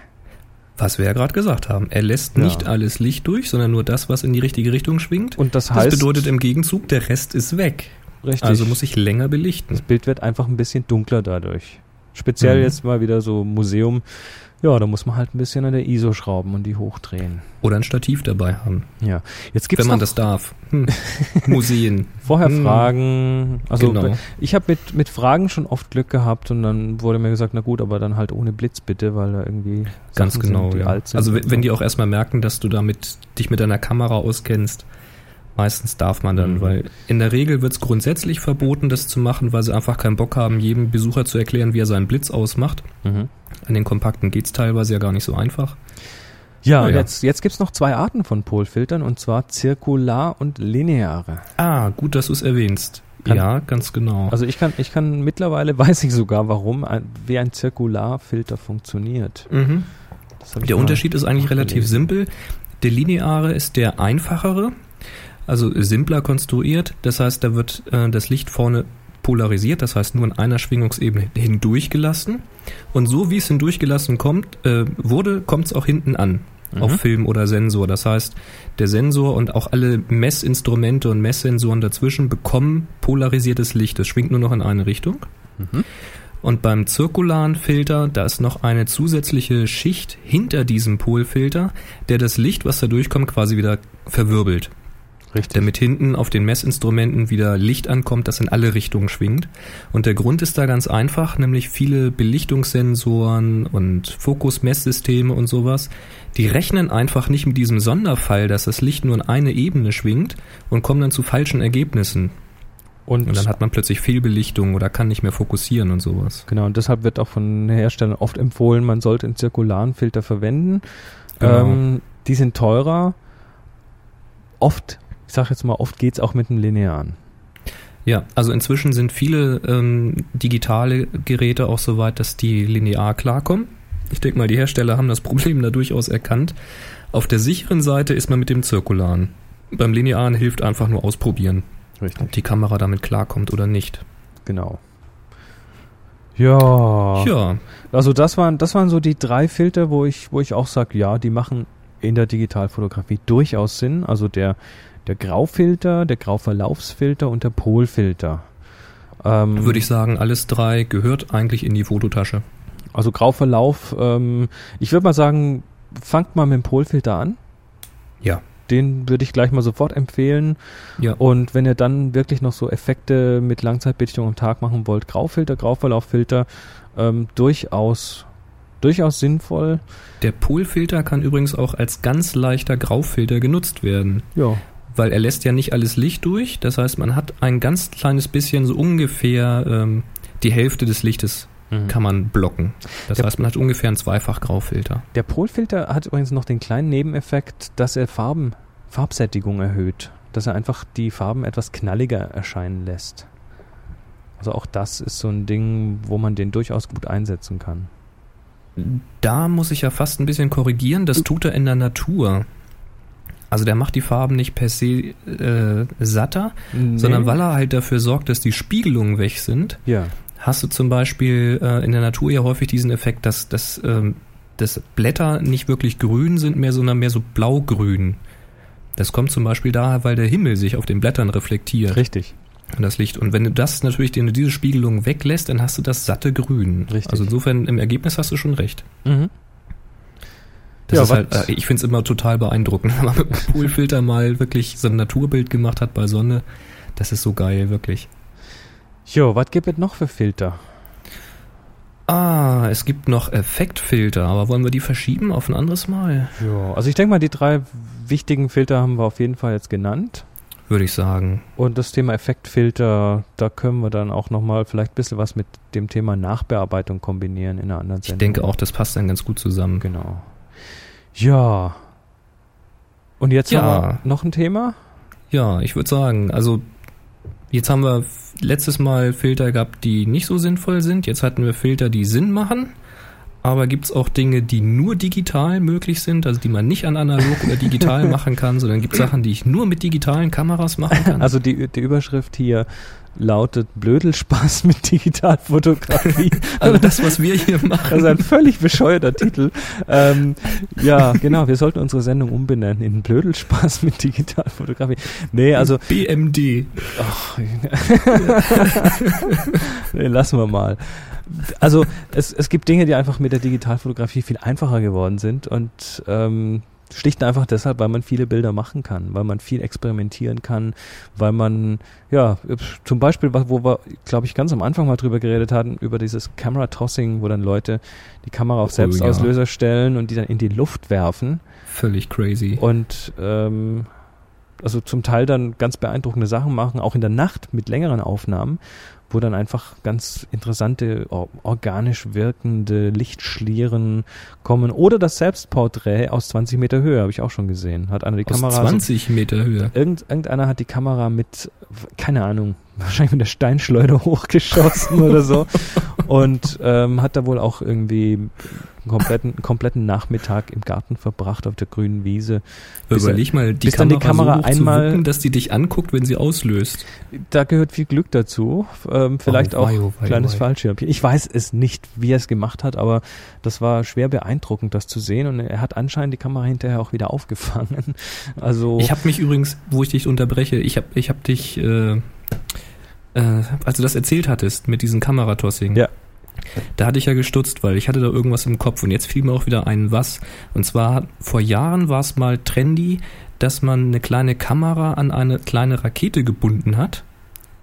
Was wir ja gerade gesagt haben. Er lässt Ja. nicht alles Licht durch, sondern nur das, was in die richtige Richtung schwingt. Und das Das heißt, bedeutet im Gegenzug, der Rest ist weg. richtig, Also muss ich länger belichten. das Bild wird einfach ein bisschen dunkler dadurch. Speziell Mhm. jetzt mal wieder so Museum. Ja, da muss man halt ein bisschen an der ISO schrauben und die hochdrehen. Oder ein Stativ dabei haben, Ja, jetzt gibt's wenn man das darf. Hm. Museen. vorher Hm. Fragen. Also Genau. ich habe mit mit Fragen schon oft Glück gehabt und dann wurde mir gesagt, na gut, aber dann halt ohne Blitz bitte, weil da irgendwie Ganz Sachen genau. sind, die ja. alt sind. Also wenn, die auch erstmal merken, dass du damit dich mit deiner Kamera auskennst, meistens darf man dann, Mhm. weil in der Regel wird es grundsätzlich verboten, das zu machen, weil sie einfach keinen Bock haben, jedem Besucher zu erklären, wie er seinen Blitz ausmacht. Mhm. An den kompakten geht's teilweise ja gar nicht so einfach. Ja, und ja. jetzt jetzt gibt's noch zwei Arten von Polfiltern und zwar zirkular und lineare. Ah, gut, dass du es erwähnst. Kann- ja, ganz genau. Also ich kann ich kann mittlerweile weiß ich sogar, warum ein, wie ein Zirkularfilter funktioniert. mhm. Der Unterschied ist eigentlich relativ simpel. Der lineare ist der einfachere, also simpler konstruiert. Das heißt, da wird äh, das Licht vorne polarisiert, das heißt nur in einer Schwingungsebene hindurchgelassen. Und so wie es hindurchgelassen kommt, äh, wurde, kommt es auch hinten an. Mhm. Auf Film oder Sensor. Das heißt, der Sensor und auch alle Messinstrumente und Messsensoren dazwischen bekommen polarisiertes Licht. Das schwingt nur noch in eine Richtung. Mhm. Und beim zirkularen Filter, da ist noch eine zusätzliche Schicht hinter diesem Polfilter, der das Licht, was da durchkommt, quasi wieder verwirbelt. Richtig. Damit hinten auf den Messinstrumenten wieder Licht ankommt, das in alle Richtungen schwingt. Und der Grund ist da ganz einfach, nämlich viele Belichtungssensoren und Fokusmesssysteme und sowas, die rechnen einfach nicht mit diesem Sonderfall, dass das Licht nur in eine Ebene schwingt und kommen dann zu falschen Ergebnissen. Und, Und dann hat man plötzlich Fehlbelichtung oder kann nicht mehr fokussieren und sowas. genau, und deshalb wird auch von Herstellern oft empfohlen, man sollte einen zirkularen Filter verwenden. Genau. Ähm, die sind teurer. Oft, ich sag jetzt mal, oft geht's auch mit einem linearen. Ja, also inzwischen sind viele ähm, digitale Geräte auch so weit, dass die linear klarkommen. Ich denke mal, die Hersteller haben das Problem da durchaus erkannt. Auf der sicheren Seite ist man mit dem Zirkularen. Beim Linearen hilft einfach nur ausprobieren, Richtig. ob die Kamera damit klarkommt oder nicht. Genau. Ja. Ja, Also das waren, das waren so die drei Filter, wo ich, wo ich auch sage, ja, die machen in der Digitalfotografie durchaus Sinn. Also der, der Graufilter, der Grauverlaufsfilter und der Polfilter. Ähm, würde ich sagen, alles drei gehört eigentlich in die Fototasche. Also Grauverlauf, ähm, ich würde mal sagen, fangt mal mit dem Polfilter an. Ja. Den würde ich gleich mal sofort empfehlen. Ja. Und wenn ihr dann wirklich noch so Effekte mit Langzeitbelichtung am Tag machen wollt, Graufilter, Grauverlauffilter, ähm, durchaus durchaus sinnvoll. Der Polfilter kann übrigens auch als ganz leichter Graufilter genutzt werden. Ja. Weil er lässt ja nicht alles Licht durch. Das heißt, man hat ein ganz kleines bisschen, so ungefähr ähm, die Hälfte des Lichtes Mhm. kann man blocken. Das Der- heißt, man hat ungefähr einen zweifach Graufilter. Der Polfilter hat übrigens noch den kleinen Nebeneffekt, dass er Farben, Farbsättigung erhöht. Dass er einfach die Farben etwas knalliger erscheinen lässt. Also auch das ist so ein Ding, wo man den durchaus gut einsetzen kann. Da muss ich ja fast ein bisschen korrigieren. Das tut er in der Natur. Also der macht die Farben nicht per se äh, satter, sondern weil er halt dafür sorgt, dass die Spiegelungen weg sind, Ja. hast du zum Beispiel äh, in der Natur ja häufig diesen Effekt, dass, dass, ähm, dass Blätter nicht wirklich grün sind mehr, sondern mehr so blaugrün. Das kommt zum Beispiel daher, weil der Himmel sich auf den Blättern reflektiert, Richtig. das Licht. Und wenn du das natürlich, wenn du diese Spiegelung weglässt, dann hast du das satte Grün. Richtig. Also insofern im Ergebnis hast du schon recht. Mhm. Das Ja, ist halt, äh, ich finde es immer total beeindruckend, wenn man mit dem Poolfilter mal wirklich so ein Naturbild gemacht hat bei Sonne. Das ist so geil, wirklich. Jo, was gibt es noch für Filter? Ah, es gibt noch Effektfilter, aber wollen wir die verschieben auf ein anderes Mal? Ja, also ich denke mal, die drei wichtigen Filter haben wir auf jeden Fall jetzt genannt. Würde ich sagen. Und das Thema Effektfilter, da können wir dann auch nochmal vielleicht ein bisschen was mit dem Thema Nachbearbeitung kombinieren in einer anderen Ich Sendung. denke auch, das passt dann ganz gut zusammen. Genau. Ja. Und jetzt Ja. haben wir noch ein Thema? Ja, ich würde sagen, also jetzt haben wir letztes Mal Filter gehabt, die nicht so sinnvoll sind. Jetzt hatten wir Filter, die Sinn machen. Aber gibt es auch Dinge, die nur digital möglich sind, also die man nicht an analog oder digital machen kann, sondern gibt Sachen, die ich nur mit digitalen Kameras machen kann? Also die, die Überschrift hier lautet Blödelspaß mit Digitalfotografie. Also das, was wir hier machen. Das ist ein völlig bescheuerter Titel. Ähm, ja, genau, wir sollten unsere Sendung umbenennen in Blödelspaß mit Digitalfotografie. Nee, also BMD. nee, lassen wir mal. Also es, es gibt Dinge, die einfach mit der Digitalfotografie viel einfacher geworden sind und ähm, schlicht und einfach deshalb, weil man viele Bilder machen kann, weil man viel experimentieren kann, weil man, ja, zum Beispiel, wo wir, glaube ich, ganz am Anfang mal drüber geredet hatten, über dieses Camera Tossing, wo dann Leute die Kamera auf Oh, Selbstauslöser stellen und die dann in die Luft werfen. Völlig crazy. und ähm, also zum Teil dann ganz beeindruckende Sachen machen, auch in der Nacht mit längeren Aufnahmen, wo dann einfach ganz interessante, or organisch wirkende Lichtschlieren kommen. Oder das Selbstporträt aus 20 Meter Höhe, habe ich auch schon gesehen. Hat einer die Aus Kamera. so- 20 Meter Höhe. Irgend, irgendeiner hat die Kamera mit, keine Ahnung, wahrscheinlich mit der Steinschleuder hochgeschossen oder so. Und ähm, hat da wohl auch irgendwie einen kompletten, einen kompletten Nachmittag im Garten verbracht auf der grünen Wiese. Bis er- Überleg mal, die bis dann Kamera, die Kamera so einmal- wuppen, dass die dich anguckt, wenn sie auslöst. Da gehört viel Glück dazu. Ähm, vielleicht Oh, auch wei, oh, wei, kleines. Fallschirmchen. Ich weiß es nicht, wie er es gemacht hat, aber das war schwer beeindruckend, das zu sehen. Und er hat anscheinend die Kamera hinterher auch wieder aufgefangen. Also Ich habe mich übrigens, wo ich dich unterbreche, ich habe ich hab dich, äh, äh, als du das erzählt hattest mit diesem Kameratossing, Ja. da hatte ich ja gestutzt, weil ich hatte da irgendwas im Kopf und jetzt fiel mir auch wieder ein was. Und zwar vor Jahren war es mal trendy, dass man eine kleine Kamera an eine kleine Rakete gebunden hat.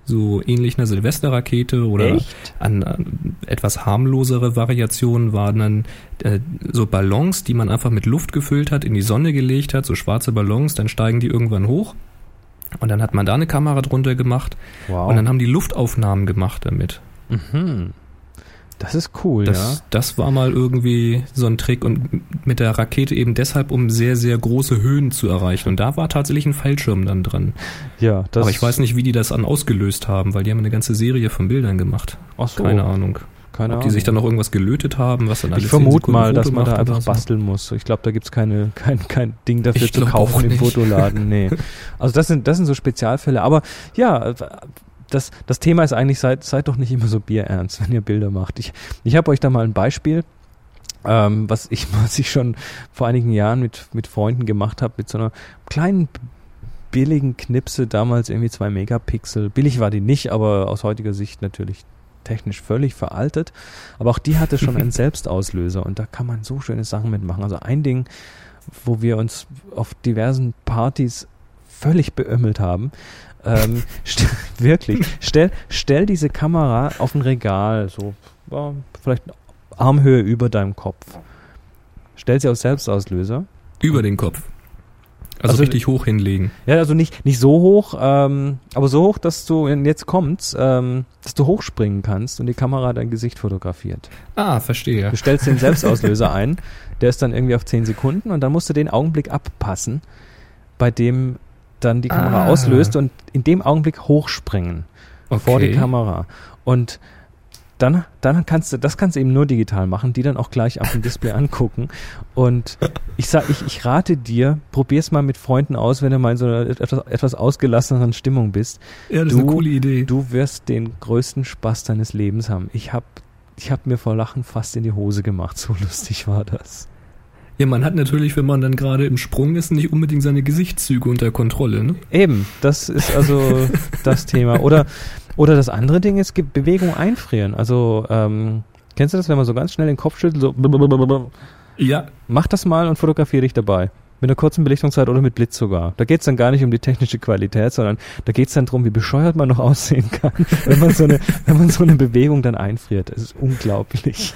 So ähnlich einer Silvesterrakete oder Echt? an, an etwas harmlosere Variationen waren dann äh, so Ballons, die man einfach mit Luft gefüllt hat, in die Sonne gelegt hat, so schwarze Ballons, dann steigen die irgendwann hoch. Und dann hat man da eine Kamera drunter gemacht Wow. und dann haben die Luftaufnahmen gemacht damit. mhm. Das ist cool, Das, das war mal irgendwie so ein Trick und mit der Rakete eben deshalb, um sehr, sehr große Höhen zu erreichen. Und da war tatsächlich ein Fallschirm dann dran. ja. Ja, das Aber ich weiß nicht, wie die das an ausgelöst haben, weil die haben eine ganze Serie von Bildern gemacht. Ach so, Keine Ahnung. Keine Ob Ahnung. die sich dann noch irgendwas gelötet haben, was dann alle ich 10 vermute mal, dass man da einfach so. basteln muss. Ich glaube, da gibt's keine, kein, kein Ding dafür Ich zu kaufen im. Fotoladen. Nee. Also das sind, das sind so Spezialfälle. Aber ja, das, das Thema ist eigentlich, seid, seid doch nicht immer so bierernst, wenn ihr Bilder macht. Ich, ich habe euch da mal ein Beispiel, ähm, was, ich, was ich schon vor einigen Jahren mit, mit Freunden gemacht habe, mit so einer kleinen billigen Knipse, damals irgendwie zwei Megapixel. Billig war die nicht, aber aus heutiger Sicht natürlich technisch völlig veraltet. Aber auch die hatte schon einen Selbstauslöser und da kann man so schöne Sachen mitmachen. Also ein Ding, wo wir uns auf diversen Partys völlig beömmelt haben. Ähm, st- wirklich. Stell, stell diese Kamera auf ein Regal, so ja, vielleicht Armhöhe über deinem Kopf. Stell sie aus Selbstauslöser. Über den Kopf. Also, Also- richtig hoch hinlegen. Ja, also nicht, nicht so hoch, ähm, aber so hoch, dass du, jetzt kommt's, ähm, dass du hochspringen kannst und die Kamera dein Gesicht fotografiert. Ah, verstehe. Du stellst den Selbstauslöser ein, der ist dann irgendwie auf 10 Sekunden und dann musst du den Augenblick abpassen, bei dem dann die Kamera Ah. auslöst und in dem Augenblick hochspringen vor die Okay. Kamera. Und dann, dann kannst du, das kannst du eben nur digital machen, die dann auch gleich auf dem Display angucken. Und ich sag, ich, ich rate dir, probier's mal mit Freunden aus, wenn du mal in so einer etwas, etwas ausgelasseneren Stimmung bist. Ja, das Du- ist eine coole Idee. Du wirst den größten Spaß deines Lebens haben. Ich hab, ich hab mir vor Lachen fast in die Hose gemacht. So lustig war das. Ja, man hat natürlich, wenn man dann gerade im Sprung ist, nicht unbedingt seine Gesichtszüge unter Kontrolle, ne? Eben, das ist also das Thema. Oder, oder das andere Ding ist Ge- Bewegung einfrieren. Also, ähm, kennst du das, wenn man so ganz schnell den Kopf schüttelt, so Ja, mach das mal und fotografiere dich dabei. Mit einer kurzen Belichtungszeit oder mit Blitz sogar. Da geht's dann gar nicht um die technische Qualität, sondern da geht's dann drum, wie bescheuert man noch aussehen kann, wenn man so eine, wenn man so eine Bewegung dann einfriert. Es ist unglaublich.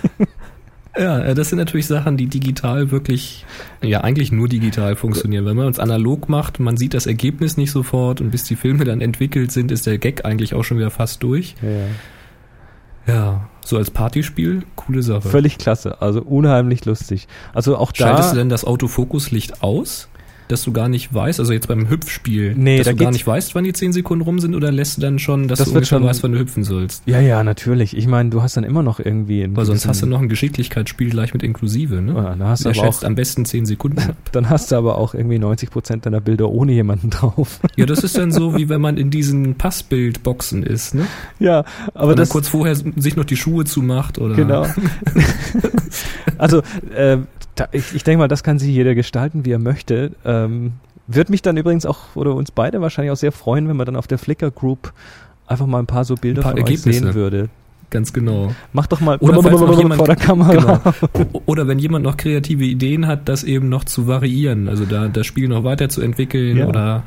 Ja, äh, das sind natürlich Sachen, die digital wirklich, ja eigentlich nur digital funktionieren. Wenn man es analog macht, man sieht das Ergebnis nicht sofort und bis die Filme dann entwickelt sind, ist der Gag eigentlich auch schon wieder fast durch. Ja, ja. Ja, so als Partyspiel, coole Sache. Völlig klasse, also unheimlich lustig. Also auch da. Schaltest du denn das Autofokuslicht aus? Dass du gar nicht weißt, also jetzt beim Hüpfspiel, Nee, dass da du gar nicht weißt, wann die 10 Sekunden rum sind oder lässt du dann schon, dass Das du ungefähr schon- weißt, wann du hüpfen sollst? ja, ja, natürlich. Ich meine, du hast dann immer noch irgendwie. Weil sonst hast du noch ein Geschicklichkeitsspiel gleich mit inklusive, ne? Ja, da hast du aber auch, am besten 10 Sekunden ab. dann hast du aber auch irgendwie 90 Prozent deiner Bilder ohne jemanden drauf. Ja, das ist dann so, wie wenn man in diesen Passbildboxen ist, ne? ja, aber dann das kurz vorher sich noch die Schuhe zumacht oder. genau. also äh, da, ich, ich denke mal, das kann sich jeder gestalten, wie er möchte. Ähm, wird mich dann übrigens auch oder uns beide wahrscheinlich auch sehr freuen, wenn man dann auf der Flickr Group einfach mal ein paar so Bilder Ein paar von euch Ergebnisse. sehen würde. Ganz genau. Mach doch mal Oder falls noch jemand- vor der Kamera. Genau. Oder wenn jemand noch kreative Ideen hat, das eben noch zu variieren, also da das Spiel noch weiterzuentwickeln Ja. oder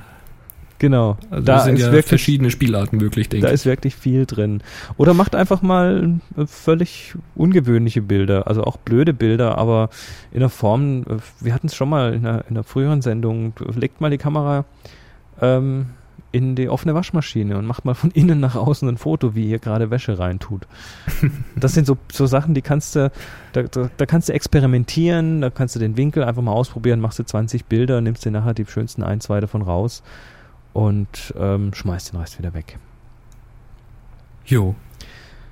Genau. also da da sind ist ja wirklich verschiedene Spielarten möglich, denke Da ich. ist wirklich viel drin. Oder macht einfach mal äh, völlig ungewöhnliche Bilder, also auch blöde Bilder, aber in der Form, äh, wir hatten es schon mal in einer, in einer früheren Sendung, legt mal die Kamera ähm, in die offene Waschmaschine und macht mal von innen nach außen ein Foto, wie ihr gerade Wäsche reintut. Das sind so, so Sachen, die kannst du, da, da, da kannst du experimentieren, da kannst du den Winkel einfach mal ausprobieren, machst du 20 Bilder, nimmst dir nachher die schönsten ein, zwei davon raus und ähm, schmeißt den Rest wieder weg. Jo.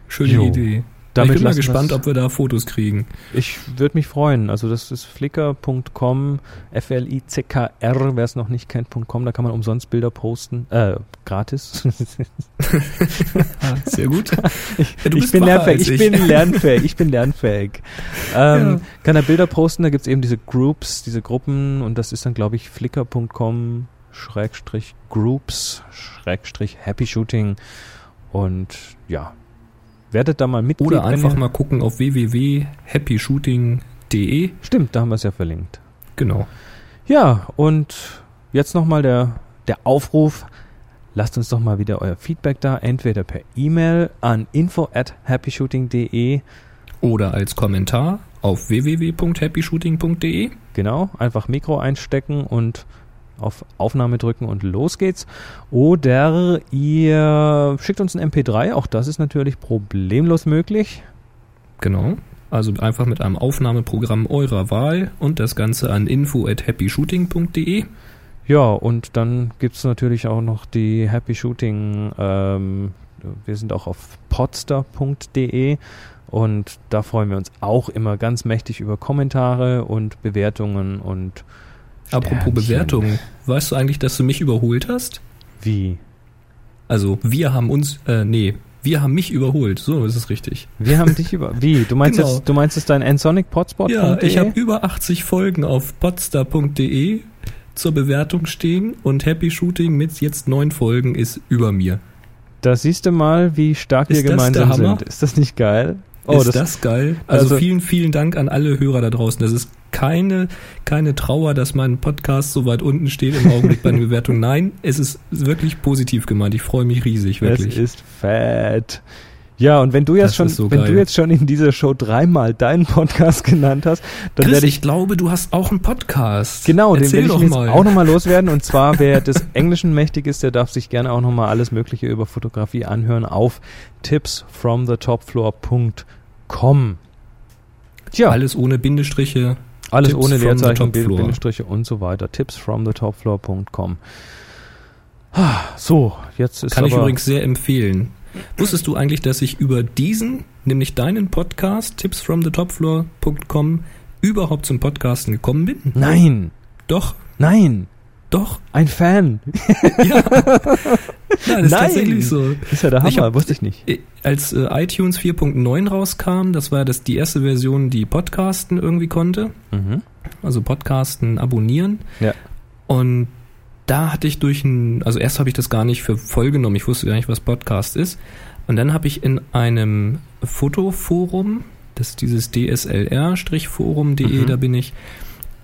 Schöne Jo. Idee. Damit ich bin mal gespannt, ob wir da Fotos kriegen. Ich würde mich freuen. Also das ist flickr.com, F-L-I-C-K-R, wer es noch nicht kennt, .com, da kann man umsonst Bilder posten, äh, gratis. Sehr gut. ich, Ja, ich bin lernfähig, ich, ich. bin lernfähig, ich bin lernfähig. Ähm, Ja. Kann da Bilder posten, da gibt's eben diese Groups, diese Gruppen und das ist dann, glaube ich, flickr.com Schrägstrich Groups Schrägstrich Happy Shooting und ja, werdet da mal Mitglied. Oder einfach mal gucken auf www.happyshooting.de. Stimmt, da haben wir es ja verlinkt. Genau. Ja, und jetzt nochmal der, der Aufruf. Lasst uns doch mal wieder euer Feedback da, entweder per E-Mail an info at happyshooting.de. Oder als Kommentar auf www.happyshooting.de. Genau, einfach Mikro einstecken und auf Aufnahme drücken und los geht's. Oder ihr schickt uns ein MP3, auch das ist natürlich problemlos möglich. Genau. Also einfach mit einem Aufnahmeprogramm eurer Wahl und das Ganze an info@happyshooting.de. Ja, und dann gibt's natürlich auch noch die Happy Shooting. Ähm, wir sind auch auf podster.de und da freuen wir uns auch immer ganz mächtig über Kommentare und Bewertungen und Apropos. Bewertung, weißt du eigentlich, dass du mich überholt hast? Wie? Also, wir haben uns äh nee, wir haben mich überholt. So ist es richtig. Wir haben dich über. Wie? Du meinst Genau. jetzt, du meinst jetzt dein Nsonic Potspot? Ja, ich habe über 80 Folgen auf podstar.de zur Bewertung stehen und Happy Shooting mit jetzt neun Folgen ist über mir. Da siehst du mal, wie stark wir Ist das gemeinsam sind. Ist das nicht geil? Ist das, geil? Also, also- vielen, vielen Dank an alle Hörer da draußen. Das ist keine, keine Trauer, dass mein Podcast so weit unten steht im Augenblick bei der Bewertung. Nein, es ist wirklich positiv gemeint. Ich freue mich riesig, Es wirklich. ist fett. Ja, und wenn du jetzt Das schon, so wenn geil. du jetzt schon in dieser Show dreimal deinen Podcast genannt hast, dann Chris, werde ich ich glaube, du hast auch einen Podcast. Genau, den Erzähl werde ich jetzt mal. auch nochmal loswerden. Und zwar, wer des Englischen mächtig ist, der darf sich gerne auch nochmal alles Mögliche über Fotografie anhören auf tipsfromthetopfloor.com. Tja, alles, ohne Bindestriche. alles ohne Leerzeichen. Bindestriche und so weiter. tipsfromthetopfloor.com. Ah, So, jetzt ist Kann ich übrigens sehr empfehlen. Wusstest du eigentlich, dass ich über diesen, nämlich deinen Podcast, tipsfromthetopfloor.com, überhaupt zum Podcasten gekommen bin? Nein, Doch, nein, doch. ein Fan. Ja. Nein, das ist Nein. tatsächlich so. Ist ja der Hammer, hab- wusste ich nicht. Als äh, iTunes 4.9 rauskam, das war das die erste Version, die Podcasten irgendwie konnte. Mhm. Also Podcasten abonnieren. Ja. Und da hatte ich durch ein, also erst habe ich das gar nicht für voll genommen, ich wusste gar nicht, was Podcast ist. Und dann habe ich in einem Fotoforum, das ist dieses DSLR-Forum.de, Mhm. da bin ich,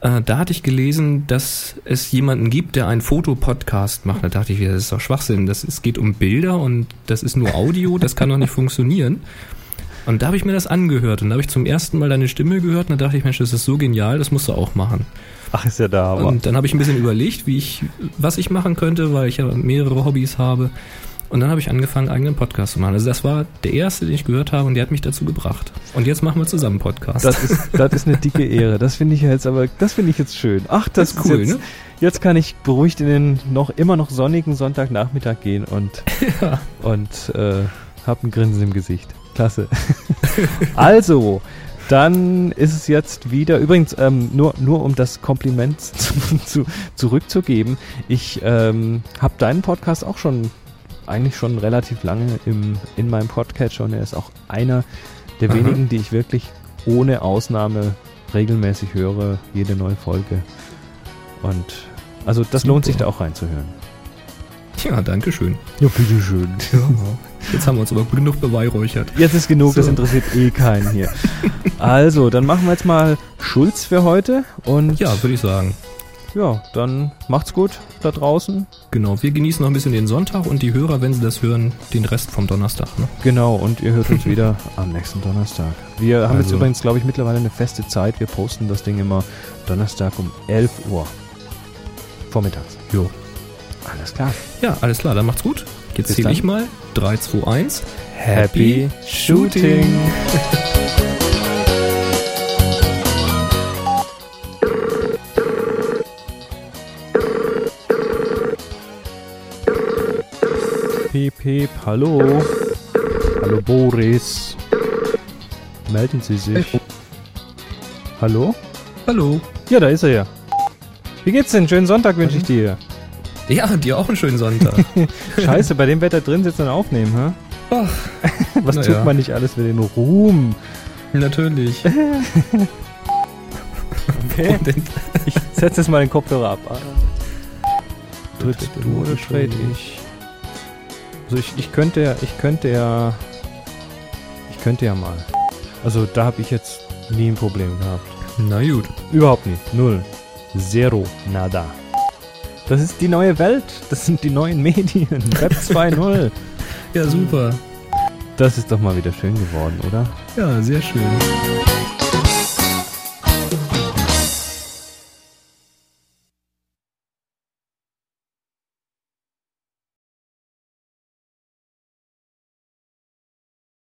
äh, da hatte ich gelesen, dass es jemanden gibt, der einen Fotopodcast macht. Da dachte ich, das ist doch Schwachsinn. Das, es geht um Bilder und das ist nur Audio, das kann doch nicht funktionieren. Und da habe ich mir das angehört und da habe ich zum ersten Mal deine Stimme gehört und da dachte ich, Mensch, das ist so genial, das musst du auch machen. Ach, ist ja der Hammer. Und dann habe ich ein bisschen überlegt, wie ich, was ich machen könnte, weil ich ja mehrere Hobbys habe. Und dann habe ich angefangen, einen eigenen Podcast zu machen. Also das war der erste, den ich gehört habe und der hat mich dazu gebracht. Und jetzt machen wir zusammen Podcast. Das ist, das ist eine dicke Ehre. Das finde ich jetzt aber, das finde ich jetzt schön. Ach, das, Das ist cool, jetzt, ne? Jetzt kann ich beruhigt in den noch immer noch sonnigen Sonntagnachmittag gehen und ja. und äh, hab ein Grinsen im Gesicht. Klasse. also, dann ist es jetzt wieder. Übrigens ähm, nur nur um das Kompliment zu, zu, zurückzugeben. Ich ähm, habe deinen Podcast auch schon eigentlich schon relativ lange im in meinem Podcatcher und er ist auch einer der Aha. wenigen, die ich wirklich ohne Ausnahme regelmäßig höre, jede neue Folge. Und also das Super. lohnt sich da auch reinzuhören. ja, danke schön. Ja, bitteschön. Jetzt haben wir uns aber genug beweihräuchert. Jetzt ist genug, das So. interessiert eh keinen hier. Also, dann machen wir jetzt mal Schulz für heute und Ja, würde ich sagen. ja, dann macht's gut da draußen. Genau, wir genießen noch ein bisschen den Sonntag und die Hörer, wenn sie das hören, den Rest vom Donnerstag. Ne? Genau, und ihr hört uns wieder am nächsten Donnerstag. Wir haben jetzt Also- übrigens, glaube ich, mittlerweile eine feste Zeit. Wir posten das Ding immer Donnerstag um 11 Uhr. Vormittags. Jo. Alles klar. Ja, alles klar, dann macht's gut. Jetzt zähle ich mal. 3, 2, 1. Happy Shooting! Piep, piep, hallo. Hallo Boris. Melden Sie sich. Hallo? Hallo. Ja, da ist er ja. Wie geht's denn? Schönen Sonntag wünsche ich dir. Ja, dir auch einen schönen Sonntag. Scheiße, bei dem Wetter drin sitzen und aufnehmen, hä? Ach, Was tut ja. man nicht alles für den Ruhm? natürlich. Okay. Ich setze jetzt mal den Kopfhörer ab. Tritt du oder trade ich? Also ich, ich könnte ja, ich könnte ja, ich könnte ja mal. Also da habe ich jetzt nie ein Problem gehabt. Na gut. Überhaupt nicht. Null. Zero. Nada. Das ist die neue Welt. Das sind die neuen Medien. Web 2.0. Ja, super. Das ist doch mal wieder schön geworden, oder? Ja, sehr schön.